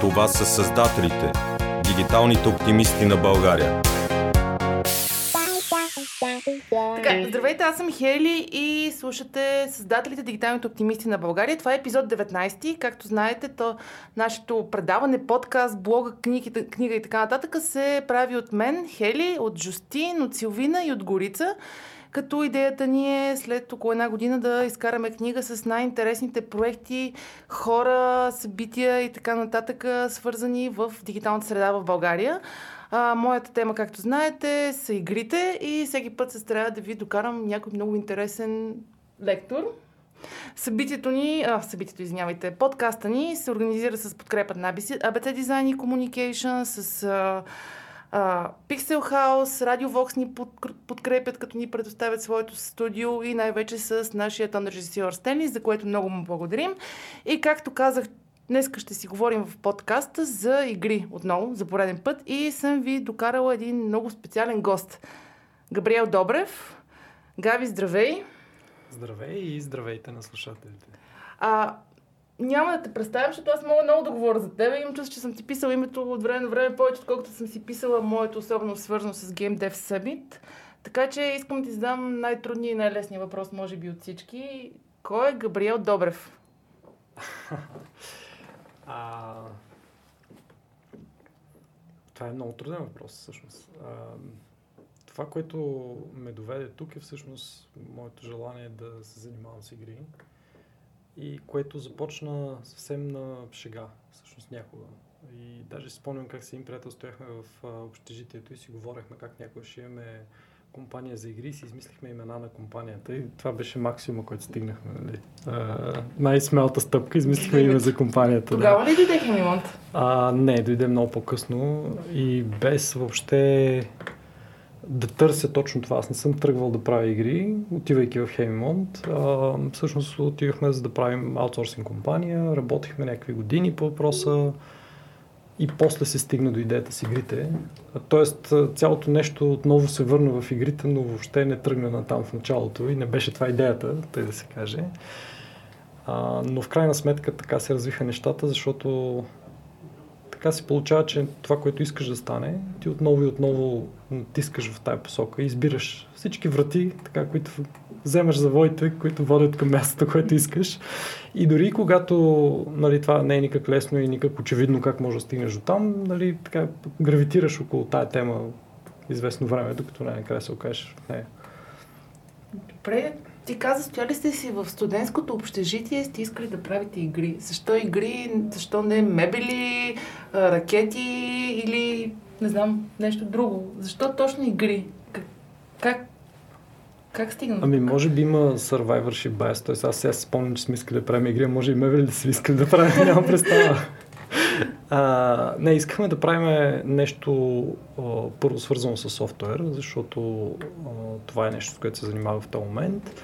Това са създателите, дигиталните оптимисти на България. Така, здравейте, аз съм Хели и слушате Създателите Дигиталните оптимисти на България. Това е епизод 19. Както знаете, то нашето предаване, подкаст, блога, книги, книга и така нататък се прави от мен, Хели, от Жустин, от Силвина и от Горица като идеята ни е след около една година да изкараме книга с най-интересните проекти, хора, събития и така нататък, свързани в дигиталната среда в България. А, моята тема, както знаете, са игрите и всеки път се трябва да ви докарам някой много интересен лектор. Събитието ни, а, събитието, извинявайте, подкаста ни се организира с подкрепата на ABC Design и Communication, с а, Uh, Pixel House, Radio Vox ни подкрепят, като ни предоставят своето студио и най-вече с нашия тон режисьор Стенли, за което много му благодарим. И както казах, днес ще си говорим в подкаста за игри отново, за пореден път и съм ви докарала един много специален гост. Габриел Добрев. Гави, здравей! Здравей и здравейте на слушателите. А, няма да те представям, защото аз мога много да говоря за теб. Имам чувство, че съм ти писала името от време на време повече, отколкото съм си писала моето, особено свързано с Game Dev Summit. Така че искам да ти задам най-трудния и най-лесния въпрос, може би от всички. Кой е Габриел Добрев? а... Това е много труден въпрос, всъщност. А... Това, което ме доведе тук е всъщност моето желание да се занимавам с игри и което започна съвсем на шега, всъщност някога. И даже спомням как с един приятел стояхме в общежитието и си говорехме как някога ще имаме компания за игри и си измислихме имена на компанията и това беше максимума, който стигнахме. Нали? най-смелата стъпка, измислихме име за компанията. Тогава да. ли дойде Хемимонт? А, не, дойде много по-късно и без въобще да търся точно това. Аз не съм тръгвал да правя игри, отивайки в Хемимонт. А, всъщност отивахме за да правим аутсорсинг компания, работихме някакви години по въпроса и после се стигна до идеята с игрите. Тоест цялото нещо отново се върна в игрите, но въобще не тръгна на там в началото и не беше това идеята, тъй да се каже. А, но в крайна сметка така се развиха нещата, защото така се получава, че това, което искаш да стане, ти отново и отново натискаш в тая посока и избираш всички врати, така, които вземаш завоите, които водят към мястото, което искаш. И дори когато нали, това не е никак лесно и никак очевидно как може да стигнеш до там, нали, така, гравитираш около тая тема известно време, докато най-накрая се окажеш в нея. Добре, ти каза, стояли сте си в студентското общежитие, сте искали да правите игри. Защо игри? Защо не мебели, ракети или не знам, нещо друго? Защо точно игри? Как, как, стигна? Ами, може би има survivorship bias. Тоест, аз сега спомням, че сме искали да правим игри, а може и мебели да си искали да правим, нямам представа. А, не, искаме да правим нещо а, първо свързано с софтуер, защото а, това е нещо, с което се занимава в този момент.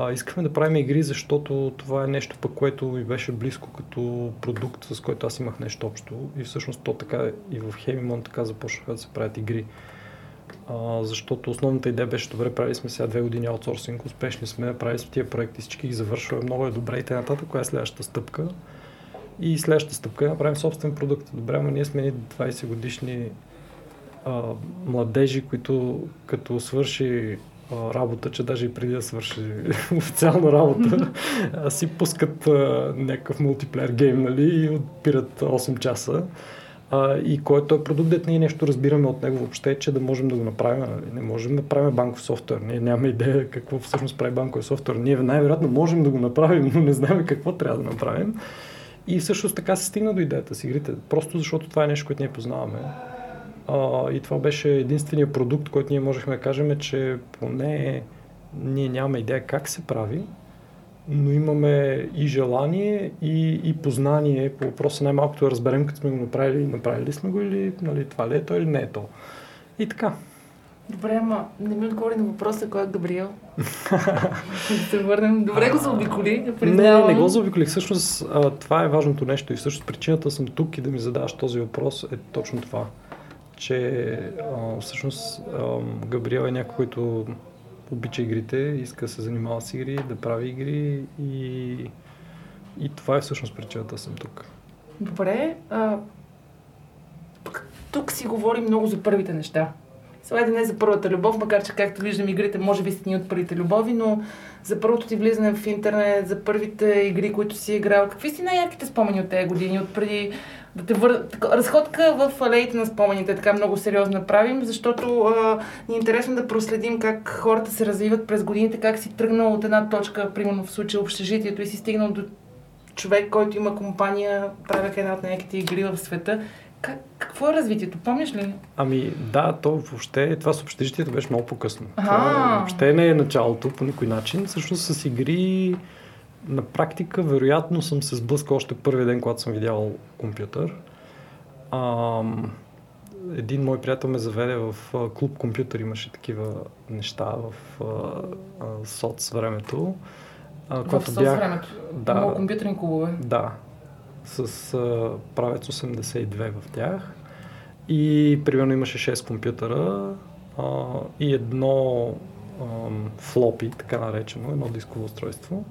А, искахме да правим игри, защото това е нещо пък, което ми беше близко като продукт, с който аз имах нещо общо. И всъщност то така и в Hemimon така започнаха да се правят игри. А, защото основната идея беше добре, правили сме сега две години аутсорсинг, успешни сме, правили сме тия проекти, всички ги завършваме, много е добре и т.н. Коя е следващата стъпка? И следващата стъпка е направим собствен продукт. Добре, но ние сме ни 20 годишни а, младежи, които като свърши работа, че даже и преди да свърши официална работа, си пускат а, някакъв мултиплеер гейм, нали, и отпират 8 часа. А, и който е продукт, дет ние нещо разбираме от него въобще, че да можем да го направим. Нали? Не можем да правим банков софтуер. Ние нямаме идея какво всъщност прави банков софтуер. Ние най-вероятно можем да го направим, но не знаем какво трябва да направим. И всъщност така се стигна до идеята с игрите. Просто защото това е нещо, което ние познаваме. А, и това беше единствения продукт, който ние можехме да кажем, че поне ние нямаме идея как се прави, но имаме и желание, и, и познание по въпроса най-малкото да разберем, като сме го направили, направили сме го или нали, това ли е то или не е то. И така. Добре, ама не ми отговори на въпроса кой е Габриел. да се върнем. Добре го заобиколи. Не, не го заобиколих. Всъщност това е важното нещо и всъщност причината съм тук и да ми задаваш този въпрос е точно това че а, всъщност а, Габриел е някой, който обича игрите, иска да се занимава с игри, да прави игри и, и това е всъщност причината съм тук. Добре. А, тук, си говорим много за първите неща. Слайде не за първата любов, макар че както виждам игрите, може би сте ни от първите любови, но за първото ти влизане в интернет, за първите игри, които си играл. Какви си най-ярките спомени от тези години? От преди да те вър... Разходка в алеите на спомените така много сериозно направим, защото а, ни е интересно да проследим как хората се развиват през годините, как си тръгнал от една точка, примерно в случая общежитието и си стигнал до човек, който има компания, правяха една от някакви игри в света. Как, какво е развитието? Помниш ли? Ами да, то въобще, това с общежитието беше много по-късно. Това въобще не е началото по никой начин. Всъщност с игри на практика, вероятно съм се сблъскал още първия ден, когато съм видял компютър. Ам, един мой приятел ме заведе в а, клуб компютър, имаше такива неща в а, а, соц времето. А, В СОС времето. Да, Много компютърни клубове. да, с а, правец 82 в тях. И примерно имаше 6 компютъра а, и едно ам, флопи, така наречено, едно дисково устройство.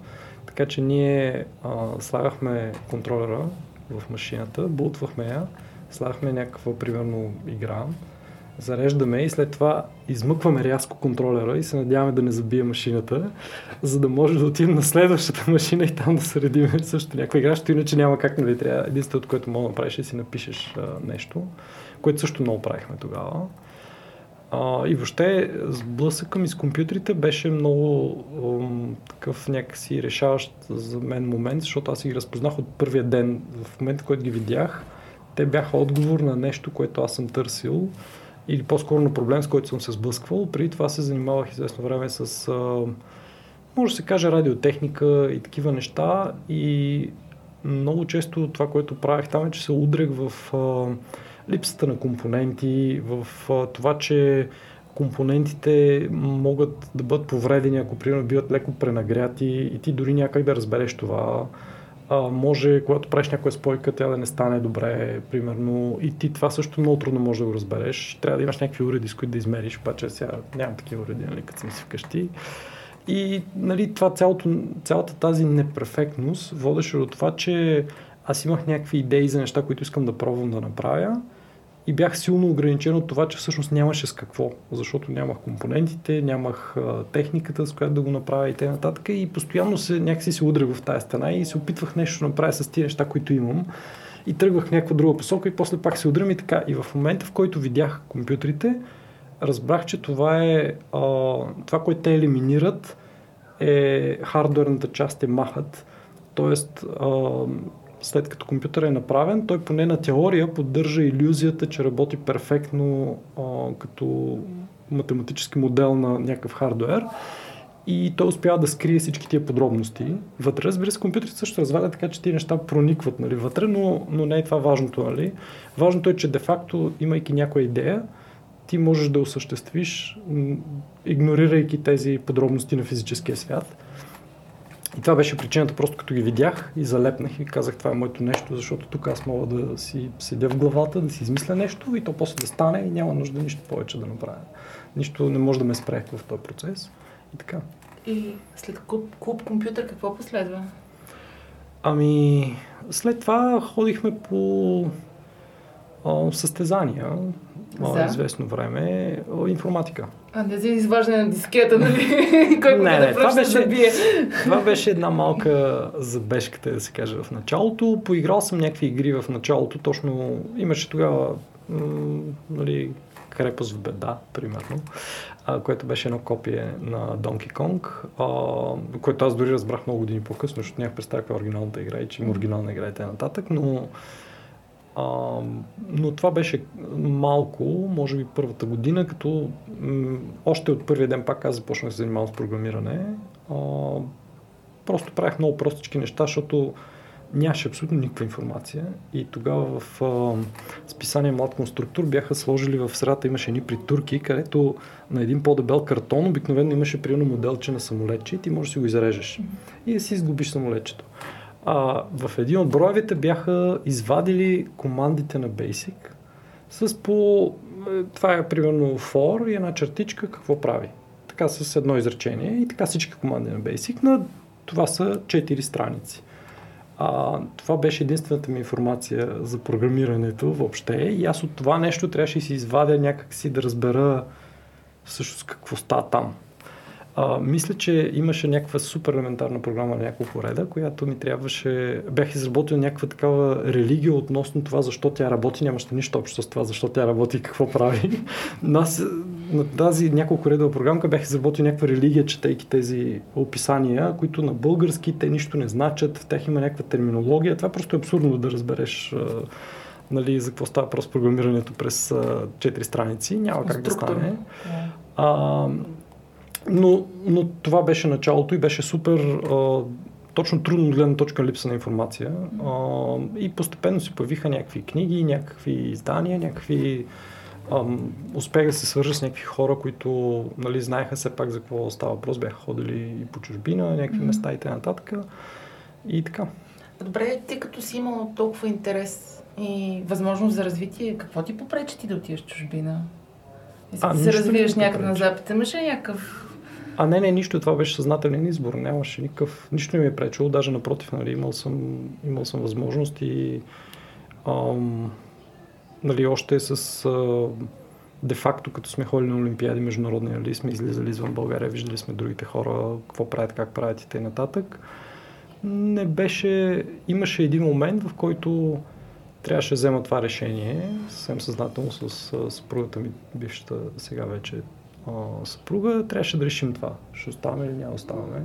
Така че ние а, слагахме контролера в машината, бутвахме я, слагахме някаква, примерно, игра, зареждаме и след това измъкваме рязко контролера и се надяваме да не забие машината, за да може да отидем на следващата машина и там да се редим също някаква игра, защото иначе няма как, нали, трябва. Единственото, което мога да направиш е да си напишеш а, нещо, което също много правихме тогава. А, и въобще сблъсъка ми с компютрите беше много ам, такъв някакси решаващ за мен момент, защото аз ги разпознах от първия ден. В момента, който ги видях, те бяха отговор на нещо, което аз съм търсил или по-скоро на проблем, с който съм се сблъсквал. Преди това се занимавах известно време с, а, може да се каже, радиотехника и такива неща и много често това, което правих там е, че се удрях в а, липсата на компоненти, в това, че компонентите могат да бъдат повредени, ако примерно биват леко пренагряти и ти дори някак да разбереш това. А, може, когато правиш някоя спойка, тя да не стане добре, примерно, и ти това също много трудно можеш да го разбереш. Трябва да имаш някакви уреди, с които да измериш, обаче сега нямам такива уреди, нали, като съм си вкъщи. И нали, това цялото, цялата тази неперфектност водеше до това, че аз имах някакви идеи за неща, които искам да пробвам да направя и бях силно ограничен от това, че всъщност нямаше с какво, защото нямах компонентите, нямах техниката, с която да го направя и т.н. И постоянно се, някакси се удрях в тази стена и се опитвах нещо да направя с тези неща, които имам. И тръгвах в някаква друга посока и после пак се удрям и така. И в момента, в който видях компютрите, разбрах, че това е това, което те елиминират е хардуерната част е махат. Тоест, след като компютър е направен, той поне на теория поддържа иллюзията, че работи перфектно а, като математически модел на някакъв хардуер и той успява да скрие всички тия подробности. Вътре, разбира се, компютрите също развалят така, че тези неща проникват нали, вътре, но, но не е това важното. Нали. Важното е, че де-факто, имайки някоя идея, ти можеш да осъществиш, игнорирайки тези подробности на физическия свят. И това беше причината, просто като ги видях и залепнах и казах, това е моето нещо, защото тук аз мога да си седя в главата, да си измисля нещо и то после да стане и няма нужда нищо повече да направя. Нищо не може да ме спре в този процес. И така. И след клуб, клуб компютър какво последва? Ами, след това ходихме по а, състезания, За? известно време, а, информатика. А, не за изваждане на дискета, нали? Кой Не, не, да това беше- да бие. Това беше една малка забежка, да се каже, в началото. Поиграл съм някакви игри в началото, точно имаше тогава м- нали, Крепост в беда, примерно, а, което беше едно копие на Donkey Kong, а, което аз дори разбрах много години по-късно, защото нямах представа каква е оригиналната игра и че има оригинална игра и т.н. но а, но това беше малко, може би първата година, като м- още от първия ден пак аз започнах да се занимавам с програмиране. А, просто правих много простички неща, защото нямаше абсолютно никаква информация. И тогава в а, списание Млад конструктор бяха сложили в средата, имаше едни притурки, където на един по-дебел картон обикновено имаше примерно моделче на самолетче и ти можеш да си го изрежеш. И да си изгубиш самолетчето. А, в един от броевете бяха извадили командите на Basic с по... е, Това е примерно for и една чертичка какво прави. Така с едно изречение и така всички команди на Basic. На това са 4 страници. А, това беше единствената ми информация за програмирането въобще и аз от това нещо трябваше да си извадя някакси да разбера всъщност какво става там. А, мисля, че имаше някаква супер елементарна програма на няколко реда, която ми трябваше... Бях изработил някаква такава религия относно това защо тя работи. Нямаше нищо общо с това защо тя работи и какво прави. Но аз на тази няколко редова програмка бях изработил някаква религия, четейки тези описания, които на български те нищо не значат, в тях има някаква терминология. Това просто е абсурдно да разбереш нали, за какво става просто програмирането през четири страници. Няма как да стане. А, но, но това беше началото и беше супер а, точно трудно от гледна точка липса на информация. А, и постепенно се появиха някакви книги, някакви издания, някакви... А, успех да се свържа с някакви хора, които нали, знаеха все пак за какво става въпрос, бяха ходили и по чужбина, някакви места и т.н. И така. Добре, ти като си имал толкова интерес и възможност за развитие, какво ти попречи ти да отидеш в чужбина? И а, се развиеш някъде на запад. Имаш ли някакъв а не, не, нищо. Това беше съзнателен избор. Нямаше никакъв... Нищо не ми е пречило. Даже напротив, нали, имал, съм, имал съм възможност и ам, нали, още с а, де-факто, като сме ходили на Олимпиади международни, нали, сме излизали извън България, виждали сме другите хора, какво правят, как правят и т.н. Не беше... Имаше един момент, в който трябваше да взема това решение, съвсем съзнателно с съпругата ми, бившата сега вече съпруга, трябваше да решим това. Ще оставаме или няма оставаме.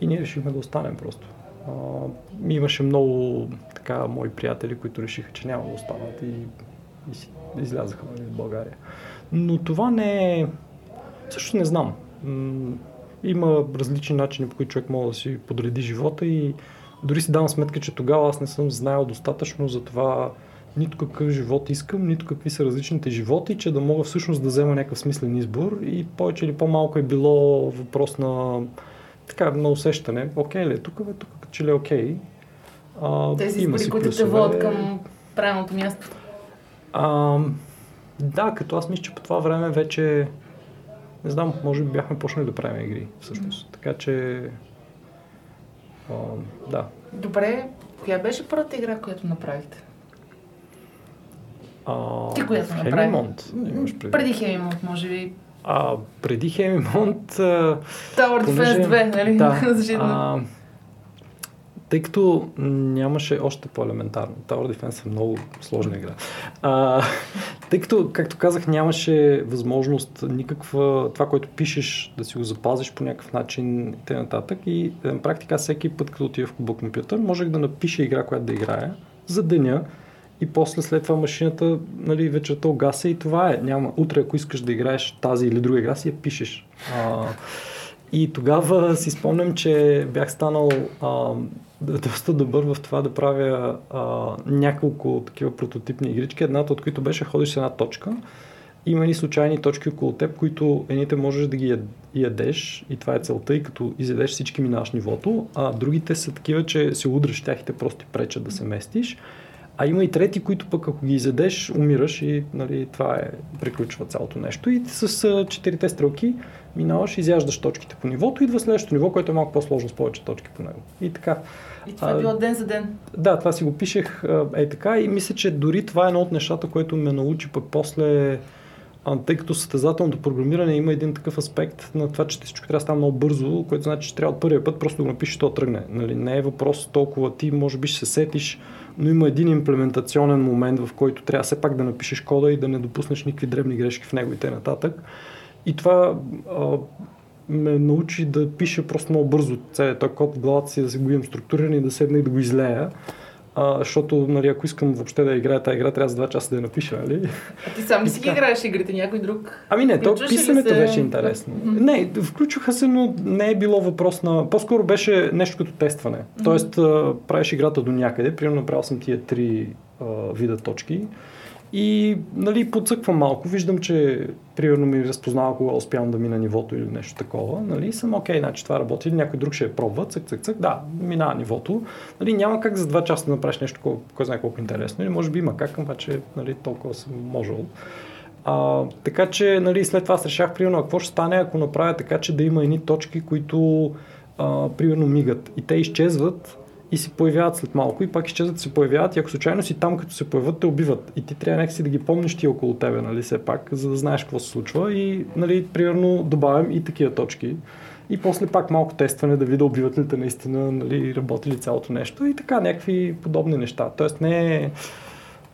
И ние решихме да останем просто. А, имаше много така мои приятели, които решиха, че няма да останат и, и си излязаха нали, в България. Но това не е... Също не знам. Има различни начини, по които човек може да си подреди живота и дори си давам сметка, че тогава аз не съм знаел достатъчно за това нито какъв живот искам, нито какви са различните животи, че да мога всъщност да взема някакъв смислен избор и повече или по-малко е било въпрос на така, на усещане. Окей ли е тук, бе, тук че ли е окей. А, Тези избори, които те водят към правилното място. А, да, като аз мисля, че по това време вече не знам, може би бяхме почнали да правим игри, всъщност. Така че а, да. Добре, коя беше първата игра, която направихте? А, Ти коя се направи? Хемимонт. Преди, преди Хемимонт, може би. А, преди Хемимонт... Tower Defense 2, нали? Да, а, тъй като нямаше още по-елементарно. Tower Defense е много сложна игра. А, тъй като, както казах, нямаше възможност никаква, това, което пишеш, да си го запазиш по някакъв начин и т.н. И на практика всеки път, като отива в кубок компютър, можех да напиша игра, която да играя за деня, и после след това машината нали, вечерта огася и това е. Няма. Утре, ако искаш да играеш тази или друга игра, си я пишеш. А, и тогава си спомням, че бях станал а, доста добър в това да правя а, няколко такива прототипни игрички, едната от които беше ходиш с една точка. Има ни случайни точки около теб, които едните можеш да ги ядеш и това е целта и като изядеш всички минаваш нивото, а другите са такива, че се удръш тях и те просто пречат да се местиш. А има и трети, които пък ако ги изядеш, умираш и нали, това е, приключва цялото нещо. И с четирите стрелки минаваш, изяждаш точките по нивото, идва следващото ниво, което е малко по-сложно с повече точки по него. И така. И това е било ден за ден? Да, това си го пишех е така и мисля, че дори това е едно от нещата, което ме научи пък после тъй като състезателното програмиране има един такъв аспект на това, че всичко трябва да става много бързо, което значи, че трябва от първия път просто да го напишеш, то тръгне. Нали? Не е въпрос толкова ти, може би ще се сетиш, но има един имплементационен момент, в който трябва все пак да напишеш кода и да не допуснеш никакви дребни грешки в него и т.н. И това а, ме научи да пиша просто много бързо целият този код в главата си, да се го имам структуриран и да седна и да го излея. А, защото, нали, ако искам въобще да играя тази игра, трябва за два часа да я напиша, нали? А ти сам си ги играеш игрите, някой друг? Ами не, то писането се... беше интересно. Mm-hmm. Не, включваха се, но не е било въпрос на... По-скоро беше нещо като тестване. Mm-hmm. Тоест, правиш играта до някъде, примерно направил съм тия три а, вида точки и нали, подсъквам малко, виждам, че примерно ми разпознава кога успявам да мина нивото или нещо такова. Нали, съм окей, значи това работи, някой друг ще я пробва, цък, цък, цък, да, минава нивото. Нали, няма как за два часа да направиш нещо, кой, кой знае колко интересно. Или може би има как, обаче нали, толкова съм можел. А, така че нали, след това аз решах, примерно, какво ще стане, ако направя така, че да има едни точки, които а, примерно мигат и те изчезват и се появяват след малко и пак изчезват, се появяват и ако случайно си там, като се появят, те убиват. И ти трябва някакси да ги помниш ти около тебе, нали, все пак, за да знаеш какво се случва и, нали, примерно, добавям и такива точки. И после пак малко тестване да видя убиват ли те наистина, нали, работи ли цялото нещо и така, някакви подобни неща. Тоест не е,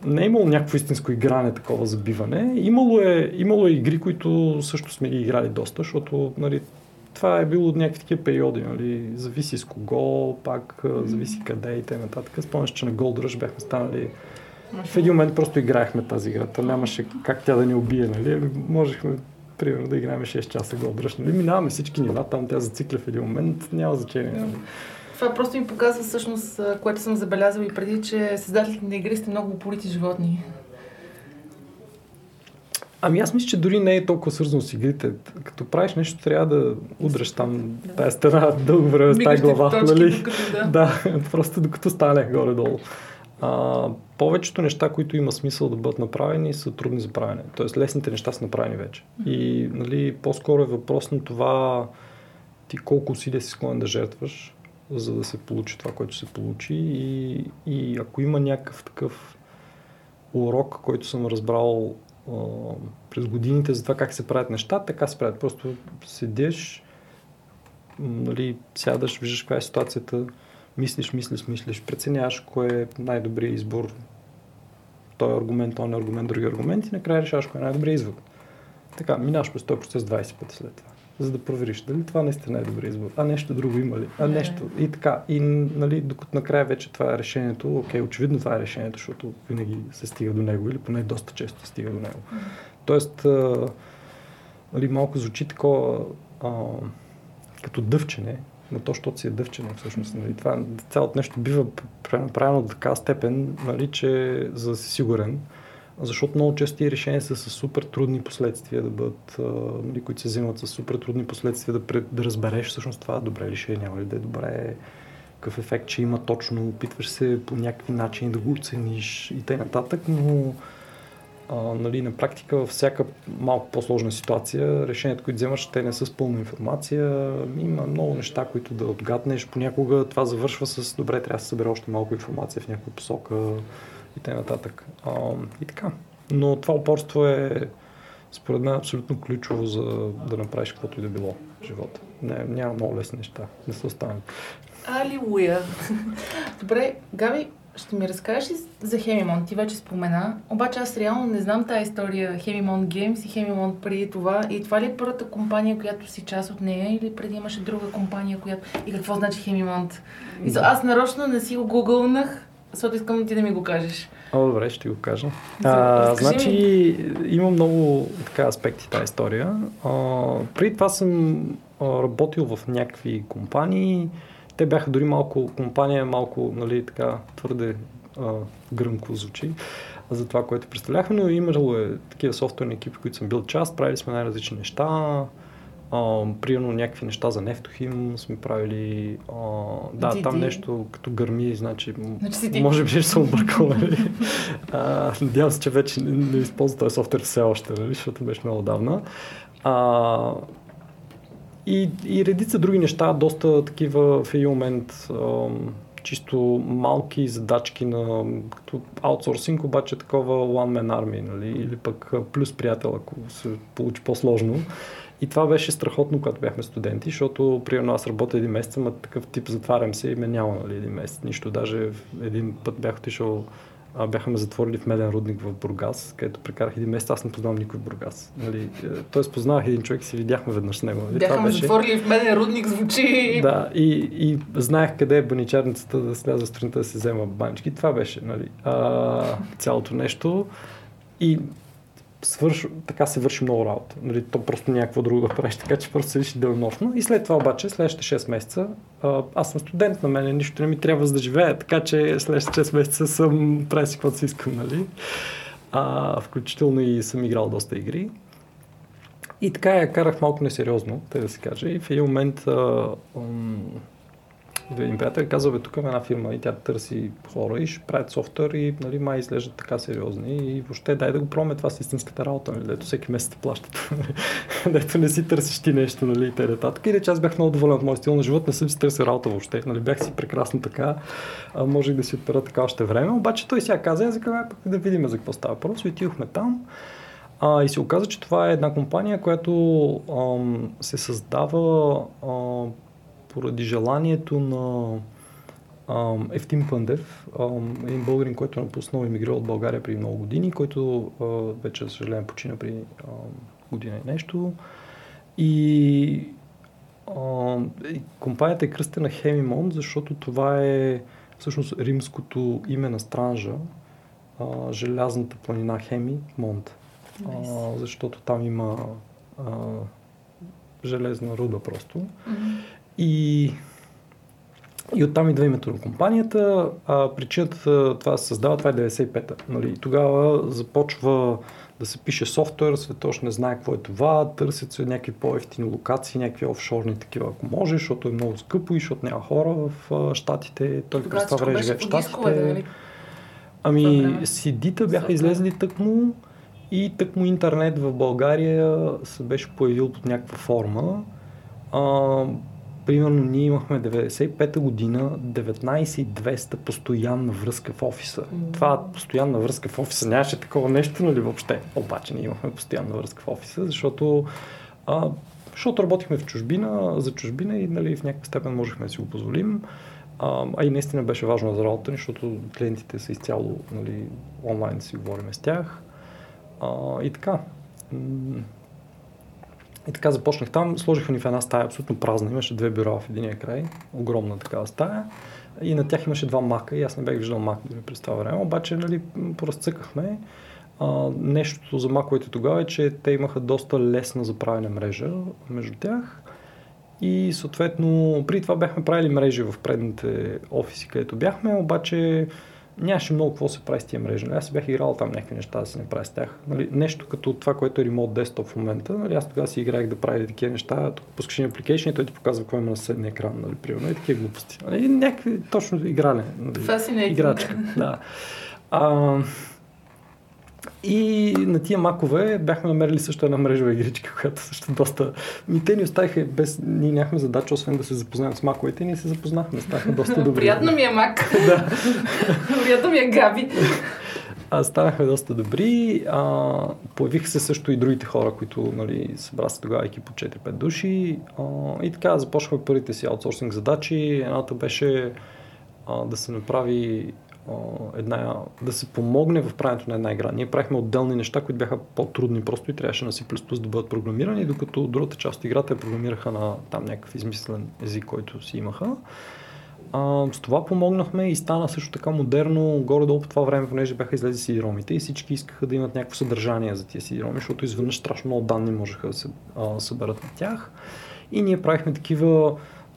не е имало някакво истинско игране, такова забиване. Имало е, имало е игри, които също сме ги играли доста, защото нали, това е било от някакви такива периоди, нали? зависи с кого, пак зависи къде и т.н. Спомняш, че на Gold Rush бяхме станали в един момент просто играехме тази игра. Та нямаше как тя да ни убие, нали? Можехме примерно да играем 6 часа Gold Rush, нали? Минаваме всички нива, там тя зацикля в един момент, няма значение. Нали? Това просто ми показва всъщност, което съм забелязала и преди, че създателите на игри сте много упорити животни. Ами аз мисля, че дори не е толкова свързано с игрите. Като правиш нещо, трябва да удръш там да. тази стена дълго време с тази глава. Точки, нали? Докато, да. да, просто докато стане горе-долу. А, повечето неща, които има смисъл да бъдат направени, са трудни за правене. Тоест лесните неща са направени вече. И нали, по-скоро е въпрос на това ти колко усилия си склонен да жертваш, за да се получи това, което се получи. И, и ако има някакъв такъв урок, който съм разбрал през годините за това как се правят неща, така се правят. Просто седиш, нали, сядаш, виждаш каква е ситуацията, мислиш, мислиш, мислиш, преценяваш кой е най-добрият избор, той аргумент, този аргумент, други аргумент и накрая решаваш кой е най-добрият извод. Така, минаваш през този процес 20 пъти след това за да провериш дали това наистина е добър избор, а нещо друго има ли, а нещо и така. И нали, докато накрая вече това е решението, окей, очевидно това е решението, защото винаги се стига до него или поне доста често стига до него. Тоест, а, нали, малко звучи такова а, като дъвчене, но то, защото си е дъвчене всъщност. Нали, това, цялото нещо бива направено до така степен, нали, че за да си сигурен, защото много често решения са с супер трудни последствия да бъдат, нали, които се взимат с супер трудни последствия да, пред, да разбереш всъщност това добре ли ще е, няма ли да е добре, какъв ефект ще има точно, опитваш се по някакви начини да го оцениш и т.н. но а, нали, на практика във всяка малко по-сложна ситуация решенията, които вземаш, те не са с пълна информация. Има много неща, които да отгаднеш. Понякога това завършва с добре, трябва да се събере още малко информация в някаква посока и т.н. И така. Но това упорство е според мен абсолютно ключово за да направиш каквото и да било в живота. Не, няма много лесни неща. Не са останали. Алилуя! Добре, Габи, ще ми разкажеш ли за Хемимон? Ти вече спомена. Обаче аз реално не знам тази история Хемимон Games и Хемимон преди това. И това ли е първата компания, която си част от нея или преди имаше друга компания, която... И какво значи Хемимонт? Да. Аз нарочно не си го гугълнах, защото искам ти да ми го кажеш. О, добре, ще ти го кажа. А, значи, има много така аспекти тази история. А, преди това съм работил в някакви компании. Те бяха дори малко компания, малко, нали, така, твърде а, гръмко звучи за това, което представляхме, но имало е такива софтуерни екипи, които съм бил част, правили сме най-различни неща. А, примерно някакви неща за нефтохим сме правили. А, да, ти, там ти. нещо като гърми, значи, значи може би ще съм объркал. Нали? надявам се, че вече не, не използва този софтуер все още, нали? защото беше много давна. А, и, и редица други неща, доста такива в един момент а, чисто малки задачки на като аутсорсинг, обаче такова one man army, нали? или пък плюс приятел, ако се получи по-сложно. И това беше страхотно, когато бяхме студенти, защото примерно аз работя един месец, ама такъв тип затварям се и ме няма нали, един месец. Нищо. Даже един път бях отишъл а, бяха ме затворили в Меден рудник в Бургас, където прекарах един месец, аз не познавам никой в Бургас. Нали, е, тоест познавах един човек и си видяхме веднъж с него. Нали. Бяха ме беше... затворили в Меден рудник, звучи... Да, и, и знаех къде е баничарницата да сляза сутринта да се взема банички. Това беше нали, а, цялото нещо. И свърш, така се върши много работа. Нали, то просто някакво друго да правиш, така че просто се виши денонощно. И след това обаче, следващите 6 месеца, аз съм студент на мен, нищо не ми трябва за да живея, така че следващите 6 месеца съм правя си каквото си искам, нали? А, включително и съм играл доста игри. И така я карах малко несериозно, те да се каже. И в един момент а, ам, един приятел казва, бе, тук е една фирма и тя търси хора и ще правят софтуер и нали, май изглеждат така сериозни и въобще дай да го пробваме това с истинската работа, нали, дето всеки месец плащат. дето не си търсиш ти нещо, нали, и т.н. И че аз бях много доволен от моят стил на живот, не съм си търсил работа въобще, нали, бях си прекрасно така, а, можех да си отпера така още време, обаче той сега каза, аз пък да видим за какво става въпрос, отидохме там. А, и се оказа, че това е една компания, която ам, се създава ам, поради желанието на ам, Ефтим Пандев, ам, един българин, който е напуснал и от България преди много години, който а, вече, за съжаление, почина при година и нещо. И ам, компанията е кръстена Хемимон, защото това е всъщност римското име на странжа, желязната планина Хеми, Монт. Nice. Защото там има железна руда просто. Mm-hmm. И, и оттам идва името на компанията. А причината това се създава, това е 95-та. Нали? Тогава започва да се пише софтуер, света още не знае какво е това, търсят се някакви по-ефтини локации, някакви офшорни такива, ако може, защото е много скъпо и защото няма хора в Штатите. Той през това време живее в Штатите. Нали? Ами, CD-та бяха излезли тъкмо и тъкмо интернет в България се беше появил под някаква форма. А, примерно ние имахме 95-та година 19 постоянна връзка в офиса. Mm. Това постоянна връзка в офиса нямаше такова нещо, нали въобще. Обаче ние имахме постоянна връзка в офиса, защото а, защото работихме в чужбина, за чужбина и нали, в някаква степен можехме да си го позволим. А, а и наистина беше важно за работа ни, защото клиентите са изцяло нали, онлайн си говорим с тях. А, и така. И така започнах там, сложиха ни в една стая абсолютно празна, имаше две бюра в единия край, огромна такава стая. И на тях имаше два мака и аз не бях виждал мак дори през това време, обаче нали, поразцъкахме. А, нещото за маковете тогава е, че те имаха доста лесна за правене мрежа между тях. И съответно, при това бяхме правили мрежи в предните офиси, където бяхме, обаче нямаше много какво се прави с тия мрежи. Нали, аз бях играл там някакви неща да се не прави с тях. Нали, нещо като това, което е Remote Desktop в момента. Нали, аз тогава си играех да правя такива неща, тук пускаш един application и той ти показва какво има на съседния екран, нали, примерно, и такива глупости. Нали, някакви точно игране. Нали, играчка. Да. А, и на тия макове бяхме намерили също една мрежова игричка, която също доста... Ми те ни оставиха без... Ние нямахме задача, освен да се запознаем с маковете, ние се запознахме, станахме доста добри. Приятно ми е мак. да. Приятно ми е Габи. А, станахме доста добри. А, появиха се също и другите хора, които нали, събра се тогава екип от 4-5 души. А, и така започнахме първите си аутсорсинг задачи. Едната беше а, да се направи една, да се помогне в правенето на една игра. Ние правихме отделни неща, които бяха по-трудни просто и трябваше на C++ да бъдат програмирани, докато другата част от играта я програмираха на там някакъв измислен език, който си имаха. А, с това помогнахме и стана също така модерно, горе-долу по това време, понеже бяха излезли CD-ромите и всички искаха да имат някакво съдържание за тия CD-роми, защото изведнъж страшно много данни можеха да се а, съберат на тях. И ние правихме такива,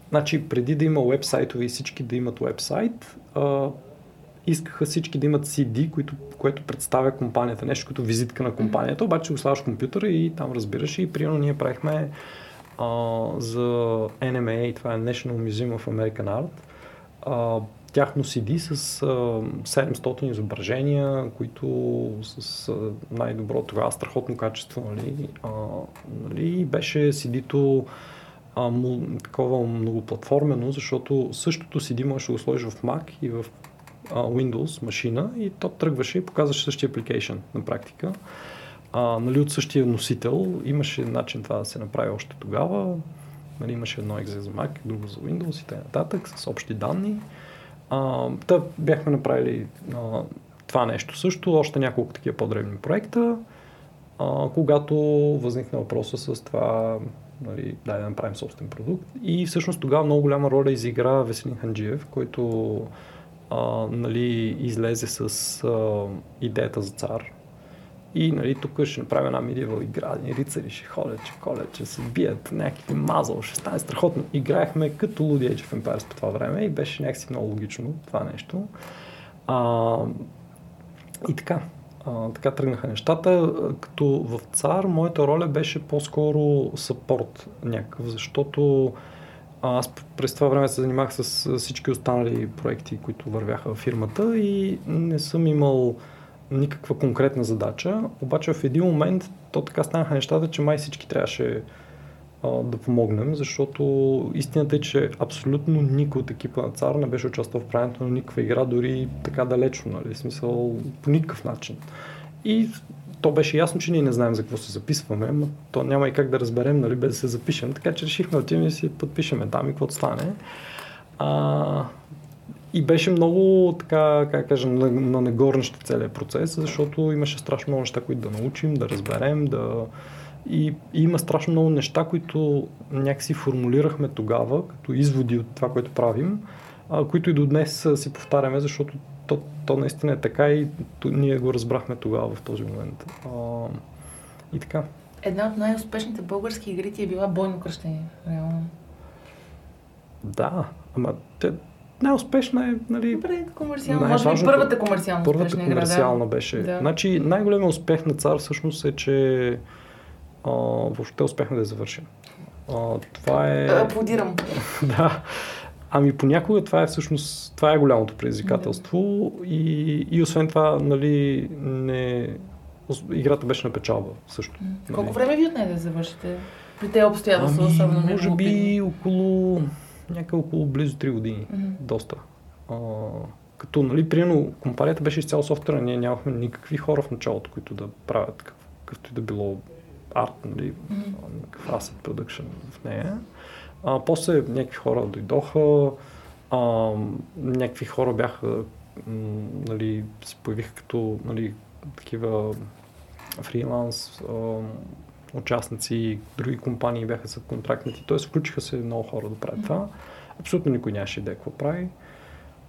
значи преди да има вебсайтове и всички да имат вебсайт, а, искаха всички да имат CD, което, което представя компанията, нещо като визитка на компанията, обаче го слагаш компютъра и там разбираш. И примерно ние правихме а, за NMA, това е National Museum of American Art, а, тяхно CD с а, 700 изображения, които с а, най-добро тогава страхотно качество, нали, а, нали, беше CD-то а, му, такова многоплатформено, защото същото CD можеш да го сложиш в Mac и в Windows машина и то тръгваше и показваше същия application на практика. А, нали, от същия носител имаше начин това да се направи още тогава. Нали, имаше едно екзе за Mac, друго за Windows и т.н. с общи данни. А, та бяхме направили а, това нещо също, още няколко такива по-древни проекта, а, когато възникна въпроса с това нали, дай да направим собствен продукт. И всъщност тогава много голяма роля изигра Веселин Ханджиев, който а, нали, излезе с а, идеята за цар. И нали, тук ще направим една медиевал игра, ни рицари ще ходят, че колят, че се бият, някакви мазал, ще стане страхотно. Играехме като луди Age of Empires по това време и беше някакси много логично това нещо. А, и така, а, така тръгнаха нещата, като в цар моята роля беше по-скоро съпорт някакъв, защото аз през това време се занимах с всички останали проекти, които вървяха в фирмата и не съм имал никаква конкретна задача, обаче в един момент то така станаха нещата, че май всички трябваше а, да помогнем, защото истината е, че абсолютно никой от екипа на ЦАР не беше участвал в правенето на никаква игра, дори така далечно, нали, смисъл по никакъв начин. И то беше ясно, че ние не знаем за какво се записваме, но то няма и как да разберем, нали, без да се запишем, така че решихме да и си подпишеме там и каквото стане. А, и беше много, така, как кажа, на, на негорнище целият процес, защото имаше страшно много неща, които да научим, да разберем, да... И, и има страшно много неща, които някакси формулирахме тогава, като изводи от това, което правим, а, които и до днес си повтаряме, защото то, то наистина е така и то, ние го разбрахме тогава в този момент. А, и така. Една от най-успешните български игри ти е била Бойно кръщение, реално. Да, ама те, най-успешна е, нали... Добре, комерциална. Може би първата комерциална Първата комерциална беше. Да. Значи най-големият успех на цар всъщност е, че а, въобще успяхме да я завършим. А, това е... Аплодирам. да. Ами понякога това е всъщност, това е голямото предизвикателство и, и освен това, нали, не, играта беше на печалба също. Нали. Колко време ви отне да завършите? При те обстоятелства, ами, особено Може би около някъде около близо 3 години. Mm-hmm. Доста. А, като, нали, примерно, компанията беше изцяло софтуера, ние нямахме никакви хора в началото, които да правят какъвто и да било арт, нали, mm-hmm. asset production в нея. А, после някакви хора дойдоха, а, някакви хора бяха, нали, се появиха като, нали, такива фриланс а, участници, други компании бяха контрактнати, т.е. включиха се много хора да правят това. Абсолютно никой нямаше идея какво прави.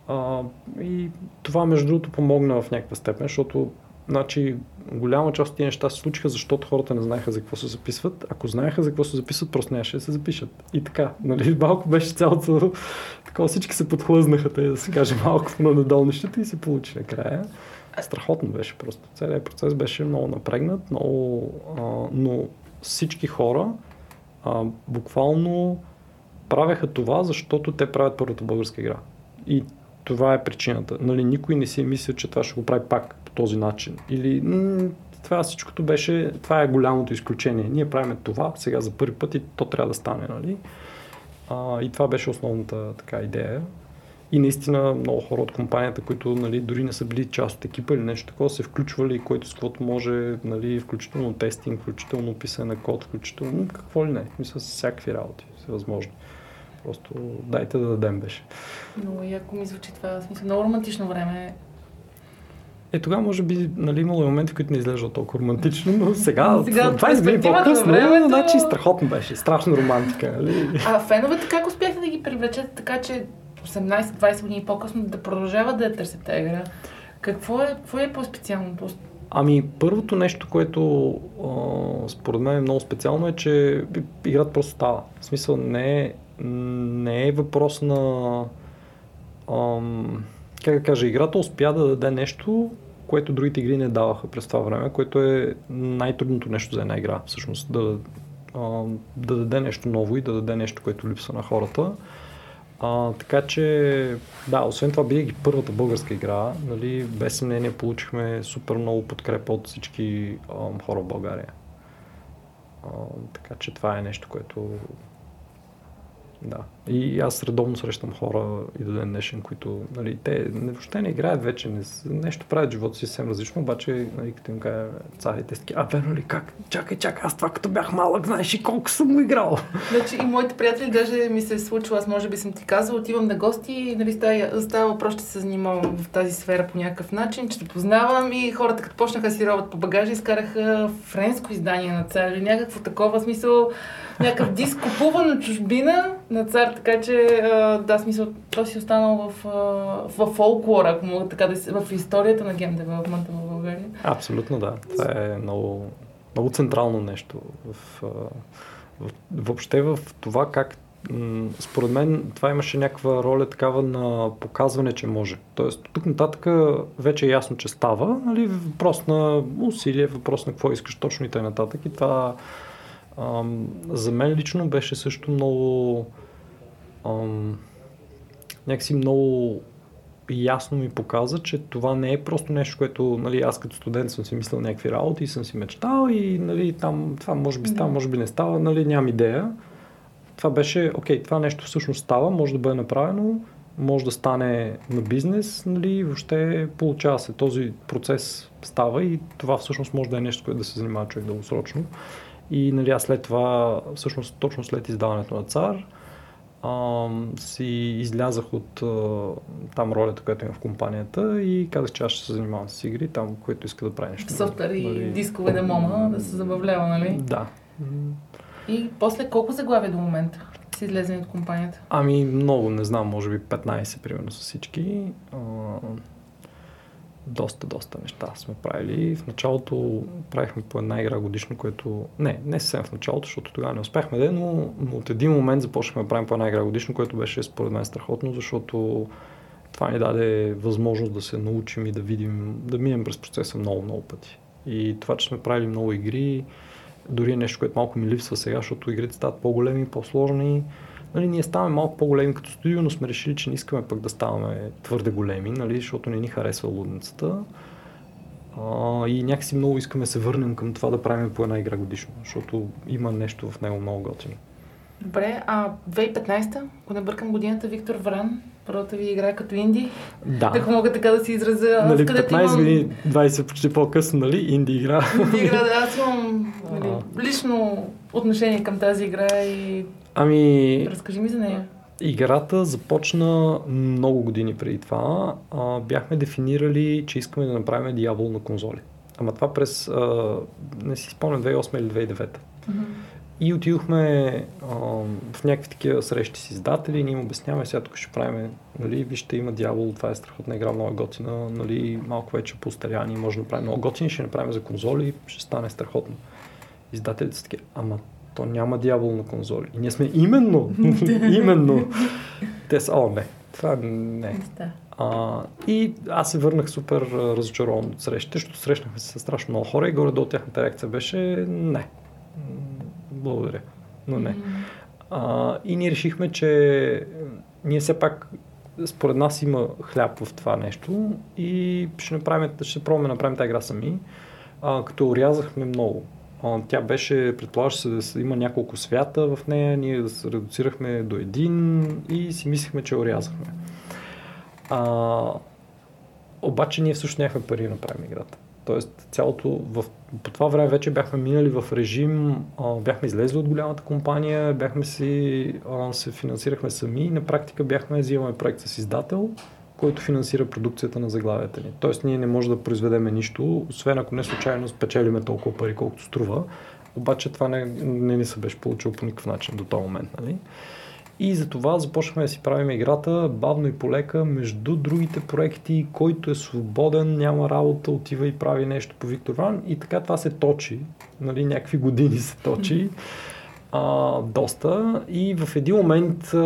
А, и това, между другото, помогна в някаква степен, защото значи, голяма част от тези неща се случиха, защото хората не знаеха за какво се записват. Ако знаеха за какво се записват, просто нямаше да се запишат. И така, нали, малко беше цялото, такова всички се подхлъзнаха, тъй да се каже малко на надолу нещата и се получи накрая. Страхотно беше просто. Целият процес беше много напрегнат, много, а, но всички хора а, буквално правеха това, защото те правят първата българска игра. И това е причината. Нали, никой не си е мислил, че това ще го прави пак този начин. Или това всичкото беше, това е голямото изключение. Ние правиме това сега за първи път и то трябва да стане. Нали? А, и това беше основната така идея. И наистина много хора от компанията, които нали, дори не са били част от екипа или нещо такова, се включвали, което с каквото може, нали, включително тестинг, включително писане на код, включително какво ли не. Мисля, с всякакви работи, всевъзможни. Просто дайте да дадем беше. Много яко ми звучи това. Смисъл, много романтично време. Е, тогава може би нали, имало и моменти, които не изглеждат толкова романтично, но сега, сега 20 години по-късно, времето... значи страхотно беше, страшно романтика. Нали? А феновете как успяхте да ги привлечете така, че 18-20 години по-късно да продължават да я търсят тази игра? Какво е, какво е по-специалното? Ами, първото нещо, което а, според мен е много специално е, че играта просто става. В смисъл не е, не е въпрос на... Ам, как да кажа, играта успя да даде нещо, което другите игри не даваха през това време, което е най-трудното нещо за една игра, всъщност. Да, да даде нещо ново и да даде нещо, което липсва на хората. А, така че, да, освен това, бидейки първата българска игра, нали, без съмнение получихме супер много подкрепа от всички а, хора в България. А, така че това е нещо, което да. И аз редовно срещам хора и до ден днешен, които нали, те въобще не играят вече, не, нещо правят живота си съвсем различно, обаче нали, като им кажа царите, ски, а верно ли как? Чакай, чакай, аз това като бях малък, знаеш и колко съм му играл. Значи и моите приятели даже ми се е случило, аз може би съм ти казал, отивам на гости и нали, става, става въпрос, ще се занимавам в тази сфера по някакъв начин, че те познавам и хората като почнаха си робят по багажа, изкараха френско издание на цар или някакво такова смисъл, някакъв диск купуван на чужбина на цар, така че да, смисъл, то си останал в, в фолклора, ако мога така да си, в историята на гейм девелопмента в България. Абсолютно да. Това е много, много централно нещо в, в, въобще в това как според мен това имаше някаква роля такава на показване, че може. Тоест, тук нататък вече е ясно, че става. Нали? Въпрос на усилие, въпрос на какво искаш точно и т.н. И това ам, за мен лично беше също много ам, някакси много ясно ми показа, че това не е просто нещо, което нали, аз като студент съм си мислил някакви работи и съм си мечтал и нали, там това може би става, може би не става, нали, нямам идея. Това беше, окей, това нещо всъщност става, може да бъде направено, може да стане на бизнес, нали, въобще получава се. Този процес става и това всъщност може да е нещо, което да се занимава човек дългосрочно. И нали, аз след това, всъщност точно след издаването на Цар, а, си излязах от а, там ролята, която имам в компанията и казах, че аз ще се занимавам с игри, там, което иска да прави нещо. Софтуер и нали... дискове на мома, да се забавлява, нали? Да. И после колко заглавия до момента си излезени от компанията? Ами много, не знам, може би 15 примерно с всички. А, доста, доста неща сме правили. В началото правихме по една игра годишно, което... Не, не съвсем в началото, защото тогава не успяхме да, но, но от един момент започнахме да правим по една игра годишно, което беше според мен страхотно, защото това ни даде възможност да се научим и да видим, да минем през процеса много, много пъти. И това, че сме правили много игри, дори е нещо, което малко ми липсва сега, защото игрите стават по-големи, по-сложни. Нали, ние ставаме малко по-големи като студио, но сме решили, че не искаме пък да ставаме твърде големи, нали, защото не ни харесва лудницата. А, и някакси много искаме да се върнем към това да правим по една игра годишно, защото има нещо в него много готино. Добре, а 2015-та, ако не бъркам годината, Виктор Вран, първата ви игра като инди. Да. Ако мога така да си изразя. Нали, 15 години, имам... 20 почти по-късно, нали, инди игра. Инди игра, да, аз имам нали, лично отношение към тази игра и Ами... Разкажи ми за нея. Играта започна много години преди това. А, бяхме дефинирали, че искаме да направим дявол на конзоли. Ама това през, а, не си спомням, 2008 или 2009. Mm-hmm. И отидохме а, в някакви такива срещи с издатели, ние им обясняваме, сега тук ще правим, нали, вижте, има дявол, това е страхотна игра, много готина, нали, малко вече по старяни, може да направим много готини, ще направим за конзоли, ще стане страхотно. Издателите са такива, ама то няма дявол на конзоли. И ние сме именно, именно. Те са, о, не, това не. А, и аз се върнах супер разочарован от срещите, защото срещнахме се с страшно много хора и горе до тяхната реакция беше не. Благодаря, но не. А, и ние решихме, че ние все пак според нас има хляб в това нещо и ще направим, ще пробваме да направим тази игра сами, а, като урязахме много. Тя беше, предполагаше да има няколко свята в нея, ние се редуцирахме до един и си мислихме, че орязахме. А, обаче ние всъщност нямахме пари да направим играта. Тоест цялото, в, по това време вече бяхме минали в режим, а, бяхме излезли от голямата компания, бяхме си, а, се финансирахме сами и на практика бяхме взимаме проект с издател, който финансира продукцията на заглавията ни. Тоест ние не можем да произведеме нищо, освен ако не случайно спечелиме толкова пари, колкото струва. Обаче това не, не ни се беше получило по никакъв начин до този момент. Нали? И за това започнахме да си правим играта бавно и полека между другите проекти, който е свободен, няма работа, отива и прави нещо по Виктор Ван и така това се точи, нали, някакви години се точи а, доста и в един момент а,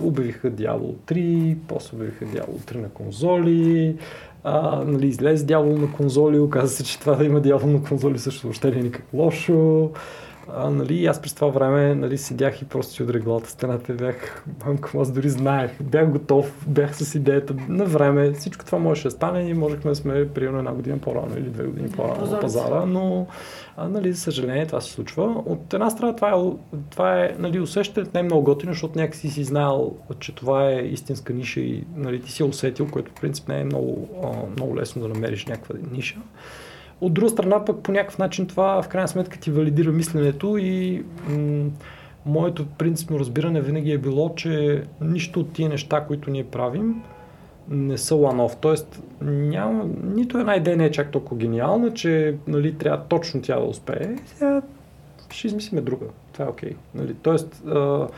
обявиха Дявол 3, после обявиха Дявол 3 на конзоли, а, нали, излезе Дявол на конзоли, оказа се, че това да има Дявол на конзоли също въобще не е никак лошо. А, нали, аз през това време нали, седях и просто си удрях главата стената бях, мамка, аз дори знаех, бях готов, бях с идеята на време, всичко това можеше да стане и можехме да сме примерно една година по-рано или две години по-рано на пазара, но а, нали, за съжаление това се случва. От една страна това е, това е нали, усещането не е много готино, защото някакси си знаел, че това е истинска ниша и нали, ти си е усетил, което в принцип не е много, а, много лесно да намериш някаква ниша. От друга страна пък по някакъв начин това в крайна сметка ти валидира мисленето и м- моето принципно разбиране винаги е било, че нищо от тия неща, които ние правим, не са one-off. Тоест, няма, нито една идея не е чак толкова гениална, че нали, трябва точно тя да успее. Сега ще измислиме друга. Това е окей. Okay. Нали, тоест, а,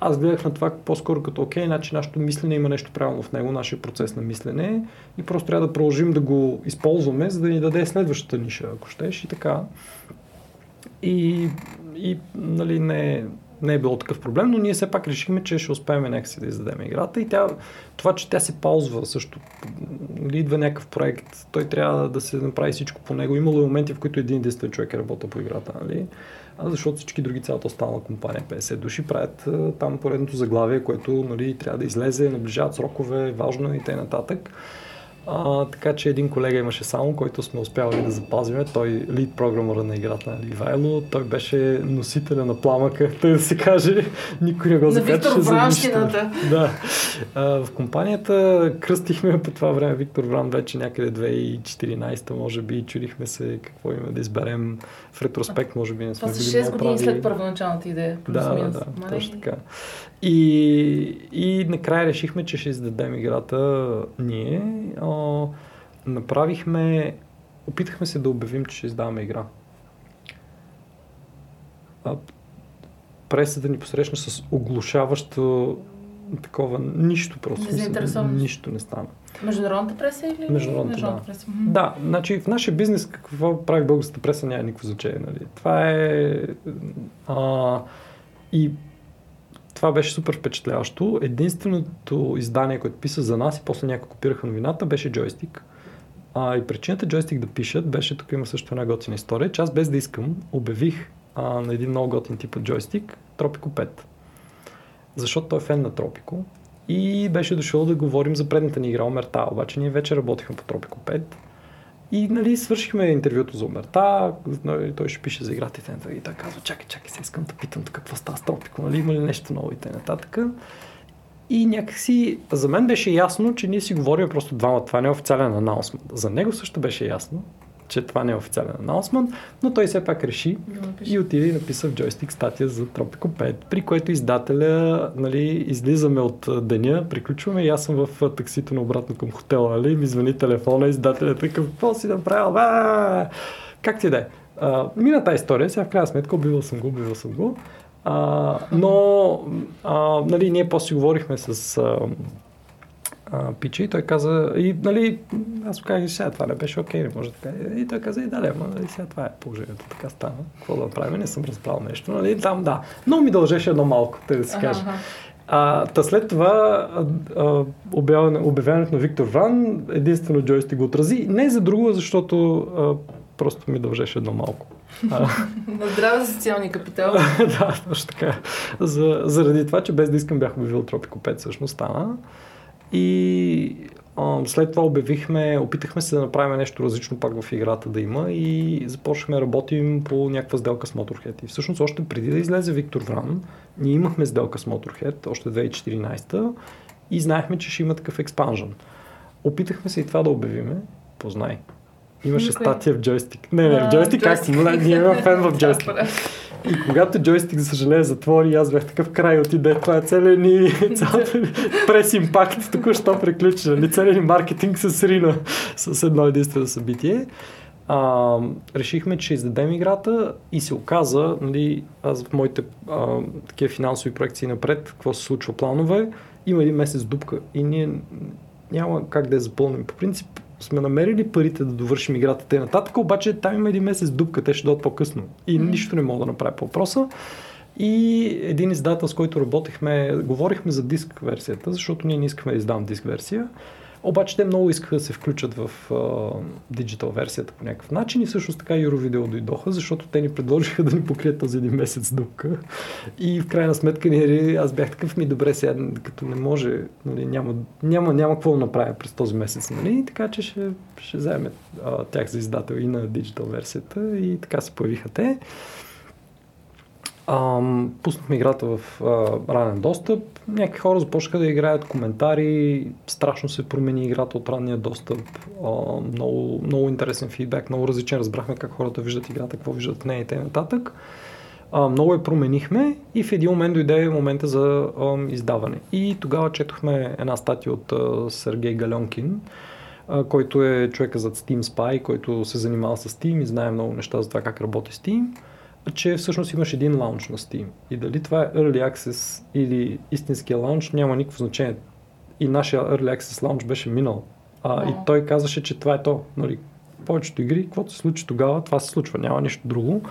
аз гледах на това по-скоро като окей, значи нашето мислене има нещо правилно в него, нашия процес на мислене и просто трябва да продължим да го използваме, за да ни даде следващата ниша, ако щеш и така. И, и нали, не, не е било такъв проблем, но ние все пак решихме, че ще успеем някакси да издадем играта и тя, това, че тя се ползва също нали, идва някакъв проект, той трябва да се направи всичко по него. Имало и моменти, в които един единствен човек е работил по играта, нали? Защото всички други цялата останала компания, 50 души, правят там поредното заглавие, което нали, трябва да излезе, наближават срокове, важно е и т.н. А, така че един колега имаше само, който сме успявали да запазиме. Той лид програмъра на играта на Ливайло. Той беше носителя на пламъка, тъй да се каже. Никой не го закачаше за нищо. Да. А, в компанията кръстихме по това време Виктор Вран вече някъде 2014 може би. Чудихме се какво има да изберем. В ретроспект може би не сме били 6 години прави. след първоначалната идея. Да, да, да, нали? точно така. И, и накрая решихме, че ще издадем играта ние. А, направихме, опитахме се да обявим, че ще издаваме игра. А, пресата ни посрещна с оглушаващо такова нищо просто. Нищо не стана. Международната преса или? Международната, Международната да. преса. Да, значи в нашия бизнес какво прави българската преса няма никакво значение. Нали? Това е... А, и това беше супер впечатляващо. Единственото издание, което писа за нас и после някой копираха новината, беше джойстик. А, и причината джойстик да пишат беше, тук има също една готина история, че аз без да искам обявих а, на един много готин тип от джойстик Тропико 5. Защото той е фен на Тропико и беше дошъл да говорим за предната ни игра Омерта, обаче ние вече работихме по Тропико 5 и нали, свършихме интервюто за Омерта, нали, той ще пише за играта и И той казва, чакай, чакай, се искам да питам какво става с Тропико, нали, има ли нещо ново и т.н. И някакси, за мен беше ясно, че ние си говорим просто двама, това не е официален анаунсмент. За него също беше ясно, че това не е официален анаунсмент, но той все пак реши и отиде и написа в джойстик статия за Tropico 5, при което издателя, нали, излизаме от деня, приключваме и аз съм в таксито на обратно към хотела, нали, ми звъни телефона, издателя такъв, какво си направил, ба! Как ти да е? Мина тази история, сега в крайна сметка обивал съм го, обивал съм го. А, но, а, нали, ние после говорихме с а, а, пича и той каза, и нали, аз му казах, сега това не беше окей, не може така. И той каза, и да, ама нали, сега това е положението, така стана. Какво да направим, не съм разбрал нещо, нали, там да. Но ми дължеше едно малко, те да си каже. А, та след това а, обявяването на Виктор Вран единствено Джойсти го отрази. Не за друго, защото а, просто ми дължеше едно малко. На здраве за социалния капитал. да, точно така. За, заради това, че без да искам бях обявил Тропико 5, всъщност стана. И а, след това обявихме, опитахме се да направим нещо различно пак в играта да има и започнахме да работим по някаква сделка с Motorhead. И всъщност още преди да излезе Виктор Вран, ние имахме сделка с Motorhead, още 2014 и знаехме, че ще има такъв експанжен. Опитахме се и това да обявиме, познай. Имаше статия в джойстик. Не, не, в джойстик, как? Ние имаме фен в джойстик. И когато джойстик, за съжаление, затвори, аз бях такъв край отиде. Това е целият ни, прес импакт, току-що приключи. Нали? Целият ни маркетинг се срина с едно единствено събитие. А, решихме, че издадем играта и се оказа, нали, аз в моите а, такива финансови проекции напред, какво се случва планове, има един месец дупка и ние няма как да я запълним. По принцип, сме намерили парите да довършим играта те нататък, обаче там има един месец дупка, те ще дойдат по-късно. И mm-hmm. нищо не мога да направя по въпроса. И един издател, с който работехме, говорихме за диск версията, защото ние не искахме да издам диск версия. Обаче те много искаха да се включат в диджитал версията по някакъв начин и всъщност така Eurovideo дойдоха, защото те ни предложиха да ни покрият този един месец дупка. И в крайна сметка ние, аз бях такъв ми добре сега, като не може, нали, няма, няма, няма какво да направя през този месец, нали? така че ще, ще вземе а, тях за издател и на диджитал версията и така се появиха те. Пуснахме играта в а, ранен достъп. Някакви хора започнаха да играят коментари. Страшно се промени играта от ранния достъп. А, много, много интересен фидбек, много различен. Разбрахме как хората виждат играта, какво виждат в нея и т.н. А, много я променихме и в един момент дойде момента за а, издаване. И тогава четохме една статия от а, Сергей Галенкин, а, който е човека зад Steam Spy, който се занимава с Steam и знае много неща за това как работи Steam че всъщност имаш един лаунч на Steam. И дали това е Early Access или истинския лаунч, няма никакво значение. И нашия Early Access лаунч беше минал. А. И той казаше, че това е то. Нали, повечето игри, каквото се случи тогава, това се случва, няма нищо друго.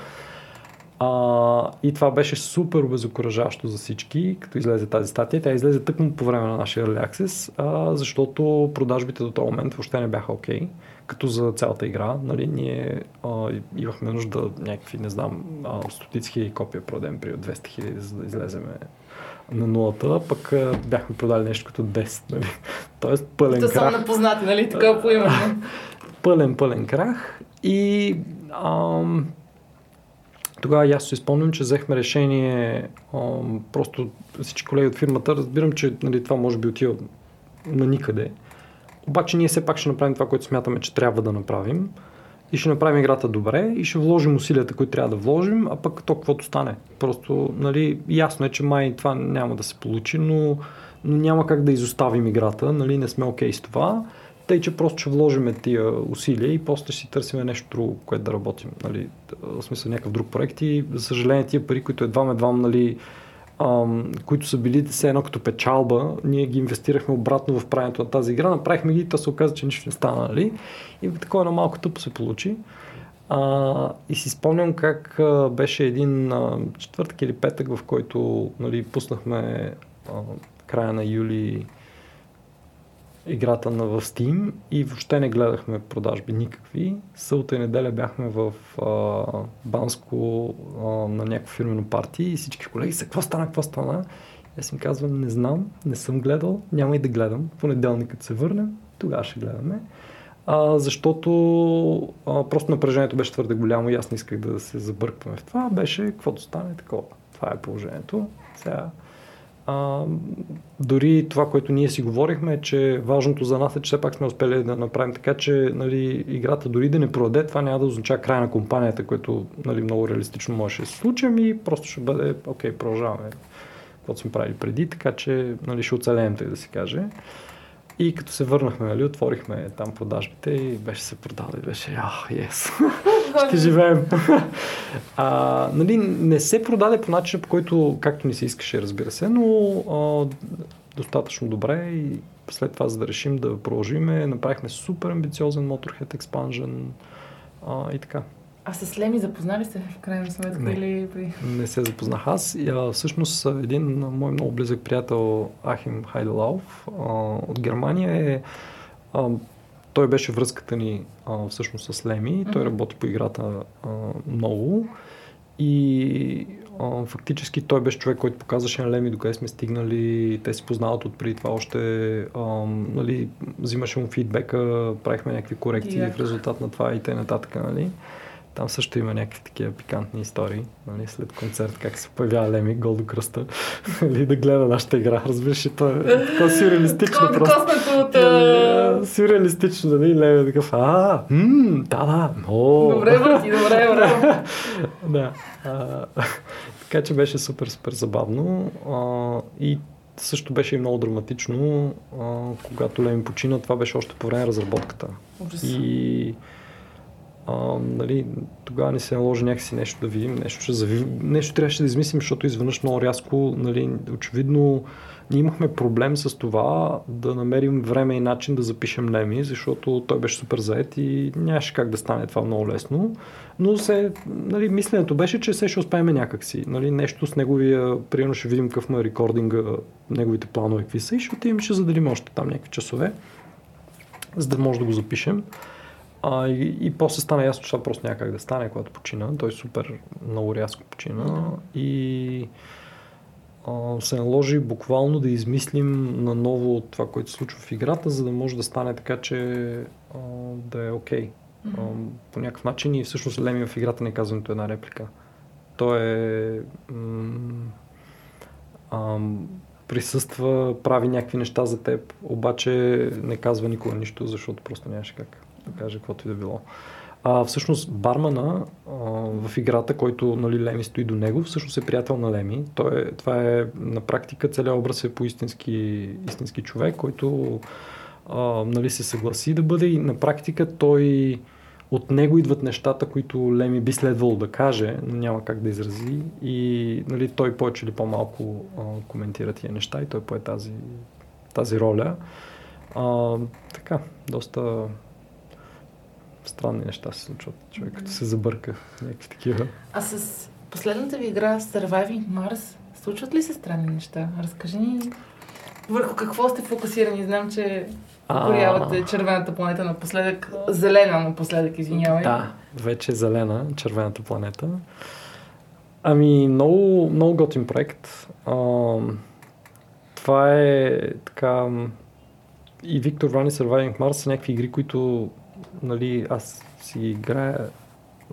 А, и това беше супер обезокоръжащо за всички, като излезе тази статия. Тя излезе тъкмо по време на нашия Early Access, а, защото продажбите до този момент въобще не бяха окей. Okay, като за цялата игра. Нали, ние а, имахме нужда някакви, не знам, а, стотици хиляди копия продадем при 200 хиляди, за да излеземе на нулата, пък а, бяхме продали нещо като 10. Нали. Тоест пълен То крах. са непознати, нали? Така поименно. пълен, пълен крах. И ам, тогава аз си спомням, че взехме решение, ам, просто всички колеги от фирмата, разбирам, че нали, това може би отива на никъде. Обаче ние все пак ще направим това, което смятаме, че трябва да направим. И ще направим играта добре и ще вложим усилията, които трябва да вложим, а пък то каквото стане. Просто, нали, ясно е, че май това няма да се получи, но, но няма как да изоставим играта, нали, не сме окей okay с това. Тъй, че просто ще вложим тия усилия и после ще си търсим нещо друго, което да работим. Нали, в смисъл някакъв друг проект и за съжаление тия пари, които едва едва нали, ам, които са били все едно като печалба, ние ги инвестирахме обратно в правенето на тази игра, направихме ги и то се оказа, че нищо не стана. Нали? И такова на малко тъпо се получи. А, и си спомням как а, беше един а, четвъртък или петък, в който нали, пуснахме а, края на юли играта на в Steam и въобще не гледахме продажби никакви. Сълта и неделя бяхме в а, Банско а, на някакво фирмено парти и всички колеги са, какво стана, какво стана? Аз им казвам, не знам, не съм гледал, няма и да гледам. Понеделник, като се върнем, тогава ще гледаме. А, защото а, просто напрежението беше твърде голямо и аз не исках да се забъркваме в това. Беше каквото стане такова. Това е положението. Сега а, дори това, което ние си говорихме, е, че важното за нас е, че все пак сме успели да направим така, че нали, играта дори да не продаде, това няма да означава край на компанията, което нали, много реалистично може да се случи, ами просто ще бъде, окей, продължаваме каквото сме правили преди, така че нали, ще оцелеем, тъй да се каже. И като се върнахме, нали, отворихме там продажбите и беше се продал и беше, ах, ес, ще живеем. а, нали, не се продаде по начин, по който, както ни се искаше, разбира се, но а, достатъчно добре и след това, за да решим да продължиме, направихме супер амбициозен Motorhead Expansion а, и така. А с Леми запознали се в крайна сметка Не. или... Не се запознах аз. И, а, всъщност един мой много близък приятел Ахим Хайделаuf а, от Германия е а, той беше връзката ни а, всъщност с Леми. Той работи по играта а, много и а, фактически той беше човек, който показваше на Леми докъде сме стигнали. Те си познават от преди това още. А, нали, взимаше му фидбека, правихме някакви корекции Яко. в резултат на това и т.н. Нали. Там също има някакви такива пикантни истории. Нали, след концерт, как се появява Леми гол до кръста. нали, да гледа нашата игра. Разбираш, и то е такова сюрреалистично просто. От... Нали, а, Сюрреалистично, нали? Леви е такъв, а, м, да, да, о. Добре, Марти, добре, браво. да. А, така че беше супер, супер забавно. А, и също беше и много драматично, а, когато Леми почина, това беше още по време на разработката. Ужас. И а, нали, тогава ни се наложи някакси нещо да видим, нещо, ще зави... нещо трябваше да измислим, защото изведнъж много рязко, нали, очевидно, ние имахме проблем с това да намерим време и начин да запишем Леми, защото той беше супер заед и нямаше как да стане това много лесно. Но се, нали, мисленето беше, че се ще успеем някакси. Нали, нещо с неговия, примерно ще видим какъв му е рекординга, неговите планове какви са и ще отидем, ще заделим още там някакви часове, за да може да го запишем. А, и, и после стана ясно, че това просто няма как да стане, когато почина. Той супер много рязко почина и а, се наложи буквално да измислим наново това, което се случва в играта, за да може да стане така, че а, да е окей. А, по някакъв начин и всъщност Леми в играта не казва нито една реплика. Той е... М- ам, присъства, прави някакви неща за теб, обаче не казва никога нищо, защото просто нямаше как да каже каквото и да било. А, всъщност бармана а, в играта, който нали, Леми стои до него, всъщност е приятел на Леми. Той е, това е на практика целият образ е по истински, истински човек, който а, нали, се съгласи да бъде и на практика той от него идват нещата, които Леми би следвало да каже, но няма как да изрази и нали, той повече или по-малко а, коментира тия неща и той пое тази, тази роля. А, така, доста странни неща се случват. Човек като се забърка, някакви такива. А с последната ви игра Surviving Mars, случват ли се странни неща? Разкажи ни върху какво сте фокусирани. Знам, че Горявате червената планета напоследък. Зелена напоследък, извинявай. Да, вече е зелена, червената планета. Ами, много, много готин проект. А, това е така... И Victor Run и Surviving Mars са някакви игри, които нали, аз си играя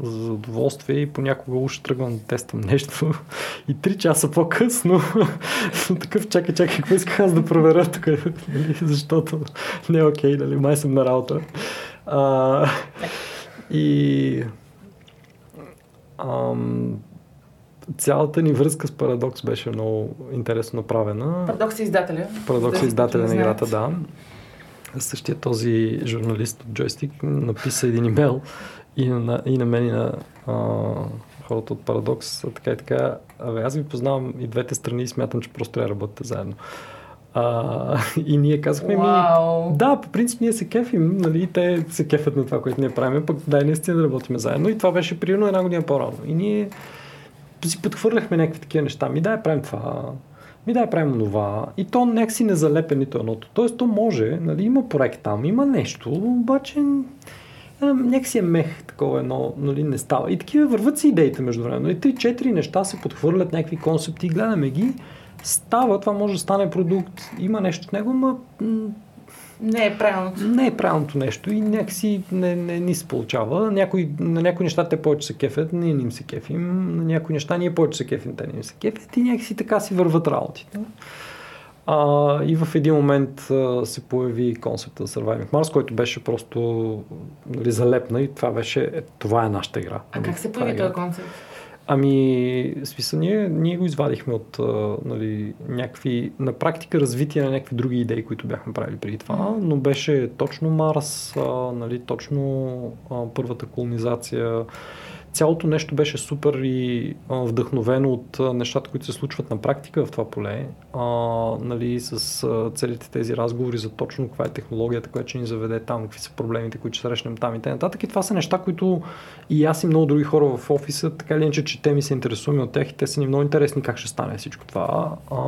за задоволствие и понякога уж тръгвам да тествам нещо и три часа по-късно съм такъв, чакай, чакай, какво исках аз да проверя тук, нали, защото не е окей, нали, май съм на работа. А, и ам, цялата ни връзка с Парадокс беше много интересно направена. Парадокс е издателя. Парадокс е издателя на играта, да. Същия този журналист от Joystick написа един имейл и на, и на мен и на а, хората от Парадокс, така и така. Абе, аз ви познавам и двете страни и смятам, че просто трябва да работите заедно. А, и ние казахме wow. ми, да, по принцип ние се кефим, нали, те се кефят на това, което ние правим, пък дай наистина да работим заедно и това беше примерно една година по-рано. И ние си подхвърляхме някакви такива неща. Ми дай правим това, ми дай правим това. И то някакси не залепе нито едното. Тоест то може, нали, има проект там, има нещо, обаче някакси е мех, такова едно, нали, не става. И такива върват си идеите между време. И три-четири неща се подхвърлят, някакви концепти, гледаме ги, става, това може да стане продукт, има нещо в него, но не е правилното. Не е правилното нещо и някакси не, не ни се получава. Някои, на някои неща те повече се кефят, ние не им се кефим. На някои неща ние повече се кефим, те не им се кефят и някакси така си върват работите. А, и в един момент а, се появи концепта Surviving Mars, който беше просто нали, залепна и това беше, е, това е нашата игра. А как се появи е този концепт? Ами, смисъл, ние, ние го извадихме от а, нали, някакви, на практика развитие на някакви други идеи, които бяхме правили преди това, но беше точно Марс, а, нали, точно а, първата колонизация, цялото нещо беше супер и а, вдъхновено от а, нещата, които се случват на практика в това поле, а, нали, с а, целите тези разговори за точно каква е технологията, която ще ни заведе там, какви са проблемите, които ще срещнем там и т.н. И това са неща, които и аз и много други хора в офиса, така или иначе, че те ми се интересуваме от тях и те са ни много интересни как ще стане всичко това. А,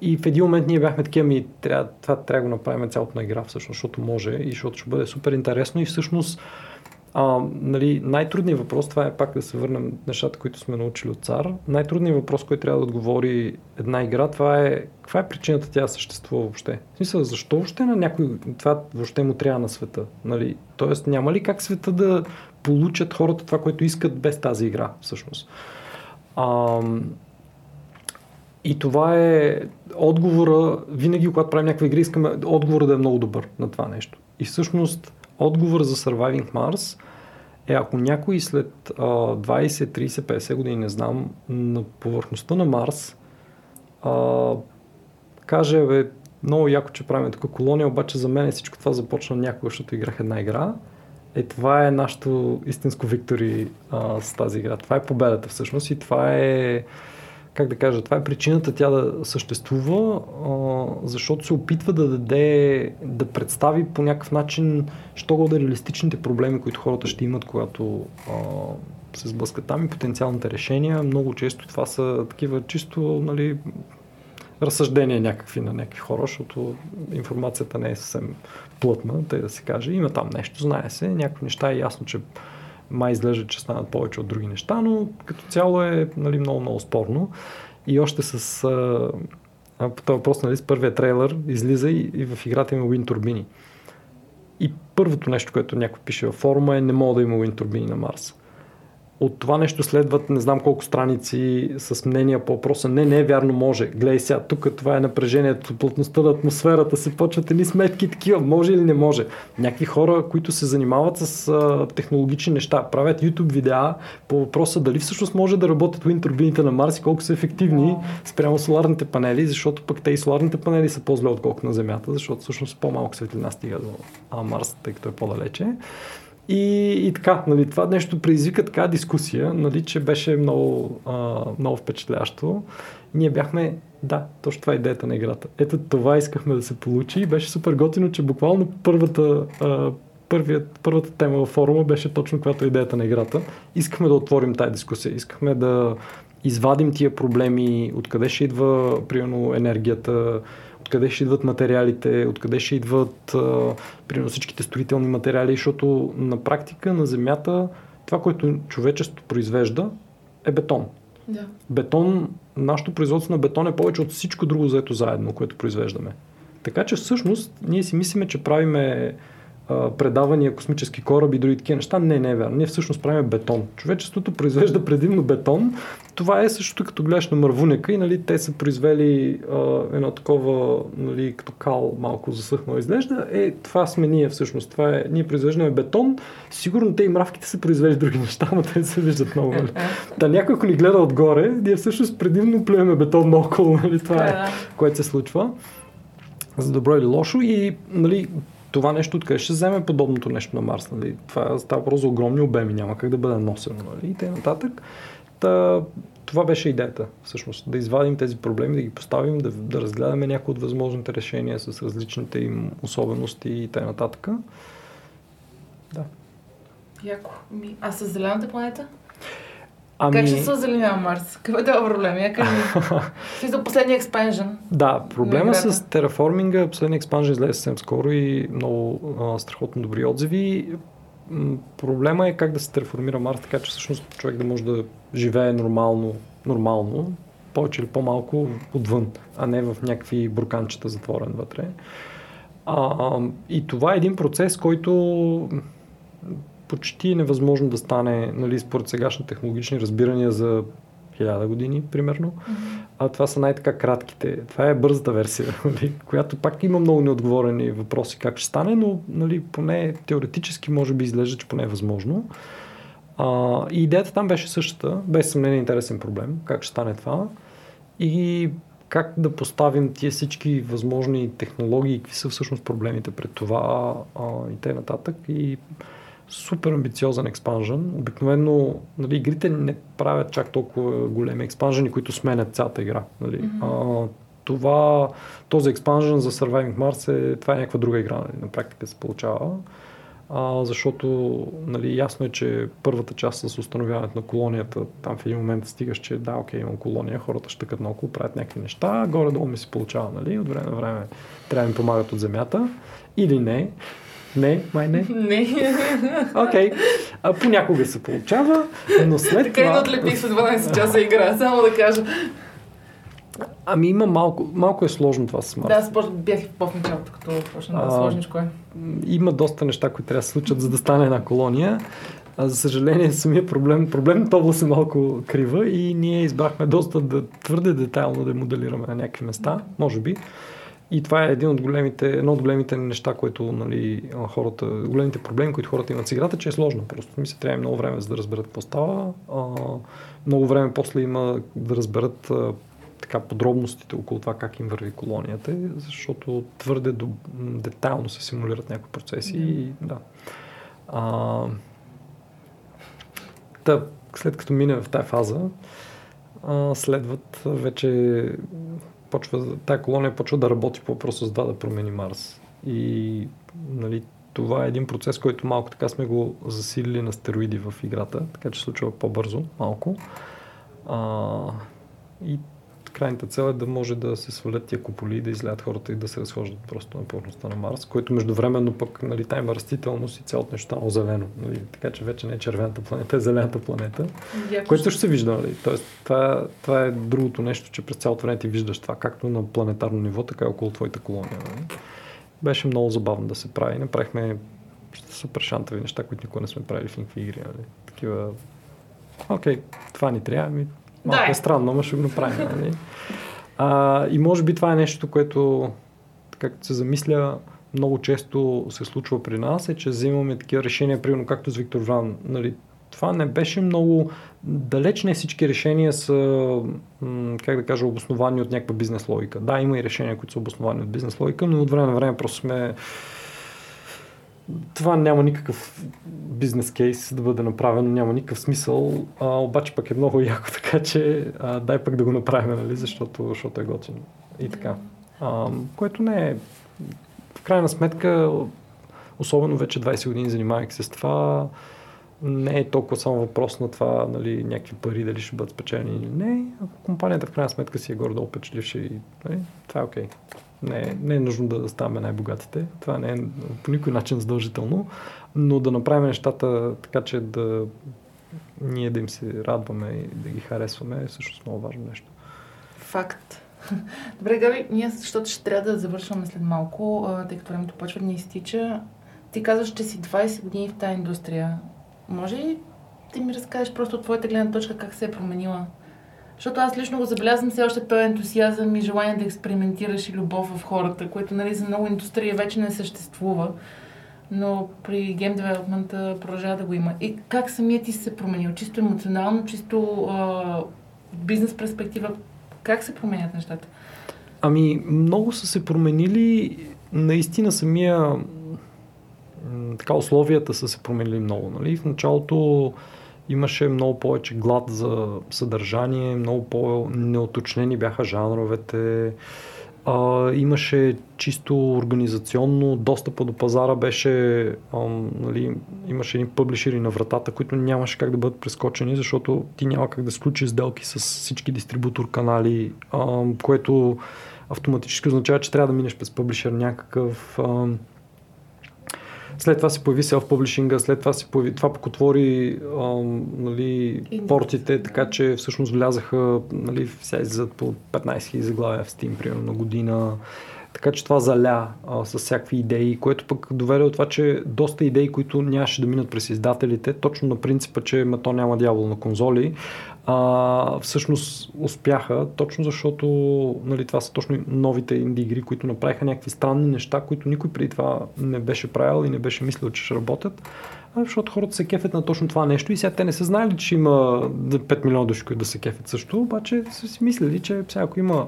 и в един момент ние бяхме такива, ми трябва, това трябва да го направим цялото на игра всъщност, защото може и защото ще бъде супер интересно и всъщност а, нали, най-трудният въпрос, това е пак да се върнем нещата, които сме научили от цар. Най-трудният въпрос, който трябва да отговори една игра, това е каква е причината тя съществува въобще. В смисъл, защо въобще на някой това въобще му трябва на света? Нали? Тоест, няма ли как света да получат хората това, което искат без тази игра, всъщност? А, и това е отговора, винаги когато правим някаква игра, искаме отговора да е много добър на това нещо. И всъщност отговор за Surviving Mars е ако някой след а, 20, 30, 50 години, не знам, на повърхността на Марс а, каже, бе, много яко, че правим тук колония, обаче за мен всичко това започна някога, защото играх една игра. Е, това е нашето истинско виктори а, с тази игра. Това е победата всъщност и това е как да кажа, това е причината тя да съществува, защото се опитва да даде, да представи по някакъв начин, що го да реалистичните проблеми, които хората ще имат, когато се сблъскат там и потенциалните решения. Много често това са такива чисто, нали, разсъждения някакви на някакви хора, защото информацията не е съвсем плътна, тъй да се каже. Има там нещо, знае се, някакви неща е ясно, че май изглежда, че станат повече от други неща, но като цяло е нали, много, много спорно. И още с а, по този въпрос, нали, с първия трейлер излиза и, и в играта има Wind турбини. И първото нещо, което някой пише във форума е не мога да има Wind турбини на Марс от това нещо следват не знам колко страници с мнения по въпроса. Не, не е вярно, може. Гледай сега, тук това е напрежението, плътността на атмосферата, се почват едни сметки такива, може или не може. Някакви хора, които се занимават с а, технологични неща, правят YouTube видеа по въпроса дали всъщност може да работят уин турбините на Марс и колко са ефективни спрямо соларните панели, защото пък те и соларните панели са по-зле отколкото на Земята, защото всъщност по-малко светлина стига до Марс, тъй като е по-далече. И, и така, нали, това нещо предизвика така дискусия, нали, че беше много, а, много впечатляващо. Ние бяхме, да, точно това е идеята на играта. Ето това искахме да се получи и беше супер готино, че буквално първата, а, първият, първата тема във форума беше точно каквато е идеята на играта. Искахме да отворим тази дискусия. Искахме да извадим тия проблеми, откъде ще идва, примерно, енергията, откъде ще идват материалите, откъде ще идват, а, примерно, всичките строителни материали, защото на практика на Земята това, което човечеството произвежда, е бетон. Да. Бетон, нашето производство на бетон е повече от всичко друго заето заедно, което произвеждаме. Така че всъщност ние си мислиме, че правиме предавания, космически кораби и други такива неща. Не, не е вярно. Ние всъщност правим бетон. Човечеството произвежда предимно бетон. Това е същото като гледаш на мървунека и нали, те са произвели а, едно такова, нали, като кал малко засъхнало изглежда. Е, това сме ние всъщност. Това е, ние произвеждаме бетон. Сигурно те и мравките са произвели други неща, но те се виждат много. Нали. Та някой, ако ни гледа отгоре, ние всъщност предимно плюеме бетон наоколо. Нали, това е, което се случва за добро или лошо и нали, това нещо откъде ще вземе подобното нещо на Марс. Нали? Това става просто за огромни обеми, няма как да бъде носено. Нали? И т.н. Та, това беше идеята, всъщност. Да извадим тези проблеми, да ги поставим, да, да разгледаме някои от възможните решения с различните им особености и т.н. Да. Яко. А с зелената планета? Ами... Как ще се озеленява Марс? Какъв е това проблем? Я кажи. Смисъл последния експанжен. Да, проблема с тераформинга, последния експанжен излезе съвсем скоро и много а, страхотно добри отзиви. Проблема е как да се тераформира Марс, така че всъщност човек да може да живее нормално, нормално повече или по-малко отвън, а не в някакви бурканчета затворен вътре. А, и това е един процес, който почти невъзможно да стане, нали, според сегашни технологични разбирания за хиляда години, примерно. Mm-hmm. А това са най-така кратките. Това е бързата версия, нали, която пак има много неотговорени въпроси как ще стане, но нали, поне теоретически може би изглежда, че поне е възможно. А, и идеята там беше същата, без съмнение интересен проблем, как ще стане това. И как да поставим тия всички възможни технологии, какви са всъщност проблемите пред това а, и т.н. нататък. И супер амбициозен експанжен. Обикновено нали, игрите не правят чак толкова големи експанжени, които сменят цялата игра. Нали. Mm-hmm. А, това, този експанжен за Surviving Mars е, това е някаква друга игра, нали, на практика се получава. А, защото нали, ясно е, че първата част с установяването на колонията, там в един момент стигаш, че да, окей, имам колония, хората ще тъкат наоколо, правят някакви неща, горе-долу ми се получава, нали, от време на време трябва да им помагат от земята или не. Не, май не. Не. Окей. Okay. А, понякога се получава, но след така това... Така и отлепих след 12 часа игра, само да кажа. Ами има малко, малко е сложно това с Марс. Да, спорт бях в началото, като почна да сложничко е. Има доста неща, които трябва да се случат, за да стане една колония. А, за съжаление, самия проблем, проблемната област е малко крива и ние избрахме доста да, твърде детайлно да моделираме на някакви места, може би. И това е един от големите, едно от големите неща, които нали, хората, големите проблеми, които хората имат с играта, че е сложно. Просто ми се трябва много време за да разберат какво става. А, много време после има да разберат а, така подробностите около това как им върви колонията, защото твърде до, детайлно се симулират някои процеси. Mm. И, да. А, та, след като мине в тази фаза, а, следват вече почва, тая колония почва да работи по въпроса с това да промени Марс. И нали, това е един процес, който малко така сме го засилили на стероиди в играта, така че случва по-бързо, малко. А, и крайната цел е да може да се свалят тия куполи, да излядат хората и да се разхождат просто на повърхността на Марс, което междувременно пък нали, там има растителност и цялото нещо става зелено. Нали, така че вече не е червената планета, е зелената планета, Яко което ще се вижда. Нали. Тоест, това, това е другото нещо, че през цялото време ти виждаш това, както на планетарно ниво, така и около твоята колония. Нали. Беше много забавно да се прави. Направихме супер шантави неща, които никога не сме правили в никакви игри. Нали. Такива окей, това ни трябва, ми Малко да. е странно, но ще го направим. Нали? А, и може би това е нещо, което, както се замисля, много често се случва при нас, е, че взимаме такива решения, примерно както с Виктор Вран. Нали, това не беше много... Далеч не всички решения са, как да кажа, обосновани от някаква бизнес логика. Да, има и решения, които са обосновани от бизнес логика, но от време на време просто сме това няма никакъв бизнес кейс да бъде направено, няма никакъв смисъл, а, обаче пък е много яко, така че а, дай пък да го направим, нали, защото, защото е готино. И така. А, което не е... В крайна сметка, особено вече 20 години занимавайки се с това, не е толкова само въпрос на това, нали, някакви пари дали ще бъдат спечелени или не. Ако компанията в крайна сметка си е горе-долу печеливша и нали, това е окей. Okay. Не, не е нужно да ставаме най-богатите. Това не е по никой начин задължително, но да направим нещата така, че да ние да им се радваме и да ги харесваме е също много важно нещо. Факт. Добре, Габи, ние, защото ще трябва да завършваме след малко, тъй като времето почва да ни изтича. Ти казваш, че си 20 години в тази индустрия. Може ли да ми разкажеш просто от твоята гледна точка как се е променила? Защото аз лично го забелязвам все още този ентусиазъм и желание да експериментираш и любов в хората, което нали, за много индустрия вече не съществува. Но при гейм девелопмента продължава да го има. И как самият ти се променил? Чисто емоционално, чисто а, бизнес перспектива, как се променят нещата? Ами, много са се променили. Наистина самия така условията са се променили много. Нали? В началото имаше много повече глад за съдържание, много по-неоточнени бяха жанровете. А, имаше чисто организационно, достъпа до пазара беше, а, нали, имаше едни публишери на вратата, които нямаше как да бъдат прескочени, защото ти няма как да сключиш сделки с всички дистрибутор канали, а, което автоматически означава, че трябва да минеш през публишер някакъв. А, след това се появи в публишинга, след това се появи, това пък отвори ам, нали, портите, така че всъщност влязаха, нали, излизат по 15 000 заглавия в Steam, примерно на година. Така че това заля а, с всякакви идеи, което пък доведе от това, че доста идеи, които нямаше да минат през издателите, точно на принципа, че то няма дявол на конзоли, а, всъщност успяха, точно защото нали, това са точно новите инди игри, които направиха някакви странни неща, които никой преди това не беше правил и не беше мислил, че ще работят. Защото хората се кефят на точно това нещо и сега те не са знали, че има 5 милиона души, които да се кефят също, обаче са си мислили, че сега ако има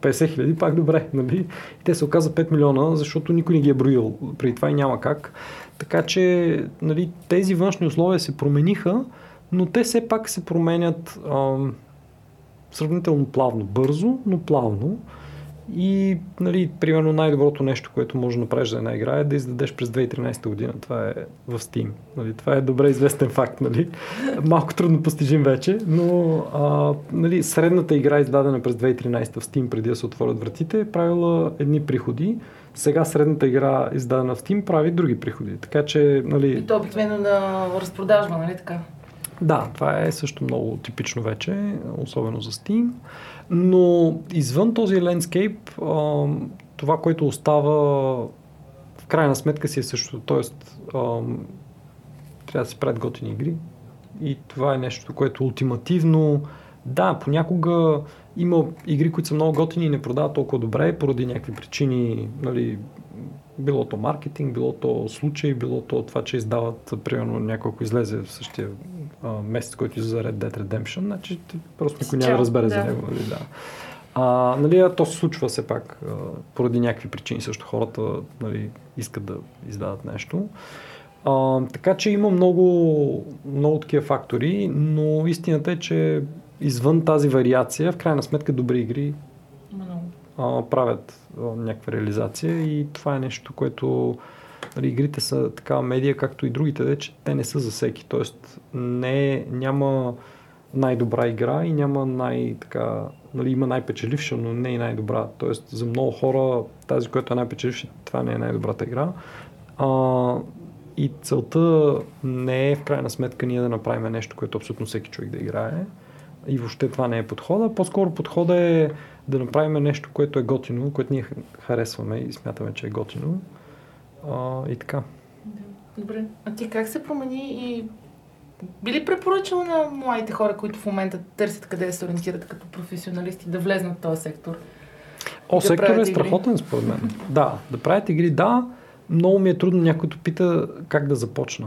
50 хиляди, пак добре. Нали? И те се оказа 5 милиона, защото никой не ги е броил преди това и няма как. Така че нали, тези външни условия се промениха, но те все пак се променят ам, сравнително плавно, бързо, но плавно. И, нали, примерно най-доброто нещо, което може да направиш за една игра е да издадеш през 2013 година. Това е в Steam. Нали, това е добре известен факт. Нали. Малко трудно постижим вече, но а, нали, средната игра, издадена през 2013 в Steam, преди да се отворят вратите, е правила едни приходи. Сега средната игра, издадена в Steam, прави други приходи. Така че, нали... И то обикновено на разпродажба, нали така? Да, това е също много типично вече, особено за Steam. Но извън този лендскейп, това, което остава в крайна сметка си е също. Тоест, трябва да се правят готини игри. И това е нещо, което ултимативно да, понякога има игри, които са много готини и не продават толкова добре, поради някакви причини, нали, било то маркетинг, било то случай, било то това, че издават, примерно, няколко излезе в същия а, месец, който излезе Red Dead Redemption, значи просто никой няма да разбере да. за него. Нали, да. А, нали, то се случва все пак, а, поради някакви причини също хората нали, искат да издадат нещо. А, така че има много, много такива фактори, но истината е, че извън тази вариация, в крайна сметка добри игри а, правят някаква реализация и това е нещо, което нали, игрите са такава медия, както и другите, че те не са за всеки. Тоест не, няма най-добра игра и няма най-така, нали, има най-печеливша, но не и най-добра. Тоест за много хора тази, която е най-печеливша, това не е най-добрата игра. А, и целта не е в крайна сметка ние да направим нещо, което абсолютно всеки човек да играе. И въобще това не е подхода. По-скоро подхода е да направим нещо, което е готино, което ние харесваме и смятаме, че е готино. А, и така. Добре. А ти как се промени и би ли препоръчал на младите хора, които в момента търсят къде да се ориентират като професионалисти, да влезнат в този сектор? О, да сектор е страхотен според мен. да, да правят игри, да. Много ми е трудно някой да пита как да започна.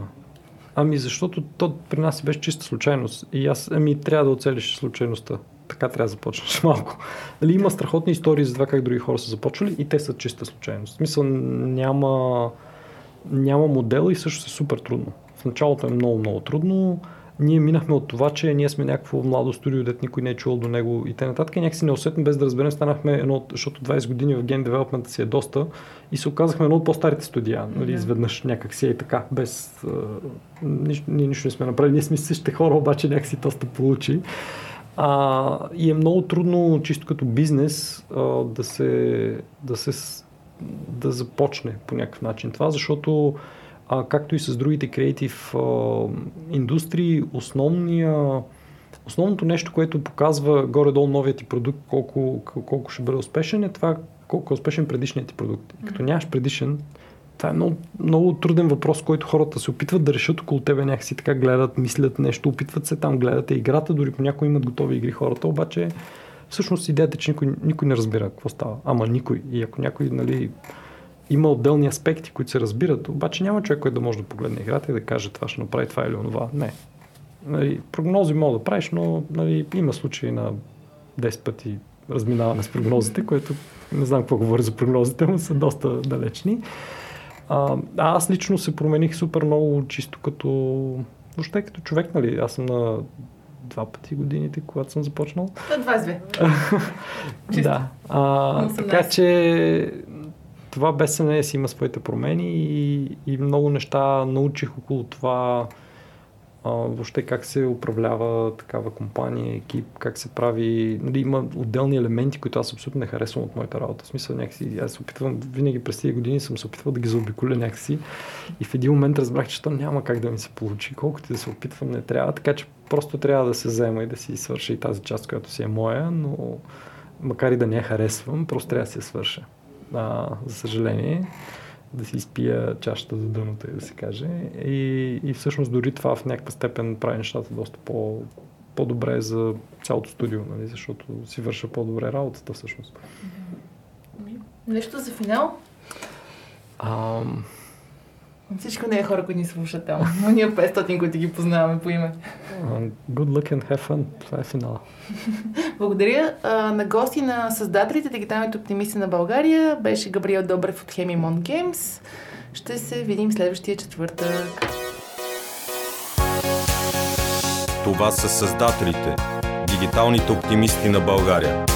Ами защото то при нас беше чиста случайност. И аз, ами трябва да оцелиш случайността. Така трябва да започнеш малко. Нали, има страхотни истории за това как други хора са започвали и те са чиста случайност. В смисъл няма, няма модел и също е супер трудно. В началото е много, много трудно. Ние минахме от това, че ние сме някакво младо студио, дет никой не е чувал до него и нататък. И някакси неусетно, без да разберем, станахме едно, защото 20 години в ген девелопмента си е доста и се оказахме едно от по-старите студия, нали, mm-hmm. изведнъж някак си е така, без... Uh, нищо, ние нищо не сме направили, ние сме същите хора, обаче някакси доста получи. А, и е много трудно, чисто като бизнес, а, да, се, да се да започне по някакъв начин това, защото а, както и с другите креатив индустрии, основния, основното нещо, което показва горе-долу новият ти продукт, колко, колко ще бъде успешен, е това колко е успешен предишният ти продукт. Mm-hmm. Като нямаш предишен, това е много, много труден въпрос, който хората се опитват да решат около тебе някакси така гледат, мислят нещо, опитват се там, гледат играта, дори по някои имат готови игри хората, обаче всъщност идеята е, че никой, никой не разбира какво става. Ама никой. И ако някой нали, има отделни аспекти, които се разбират, обаче няма човек, който да може да погледне играта и да каже това ще направи това или онова. Не. Нали, прогнози мога да правиш, но нали, има случаи на 10 пъти разминаване с прогнозите, което не знам какво говори за прогнозите, но са доста далечни. А, аз лично се промених супер много, чисто като въобще като човек, нали? Аз съм на два пъти годините, когато съм започнал. 22. да. А, така че това без съмнение си има своите промени и, и много неща научих около това а, въобще как се управлява такава компания, екип, как се прави. Нали, има отделни елементи, които аз абсолютно не харесвам от моята работа. В смисъл някакси, аз се опитвам, винаги през тези години съм се опитвал да ги заобиколя някакси и в един момент разбрах, че то няма как да ми се получи. Колкото да се опитвам, не трябва. Така че просто трябва да се взема и да си свърша и тази част, която си е моя, но макар и да не я харесвам, просто трябва да я свърша а, за съжаление, да си изпия чашата до дъното, да се каже. И, и всъщност дори това в някаква степен прави нещата доста по, по-добре за цялото студио, нали? защото си върша по-добре работата всъщност. Нещо за финал? Ам... Всичко не е хора, които ни слушат там. Но ние 500, които ги познаваме по име. Good luck and have fun. Това е финала. Благодаря. на гости на създателите, дигиталните оптимисти на България беше Габриел Добрев от Hemimon Games. Ще се видим следващия четвъртък. Това са създателите, дигиталните оптимисти на България.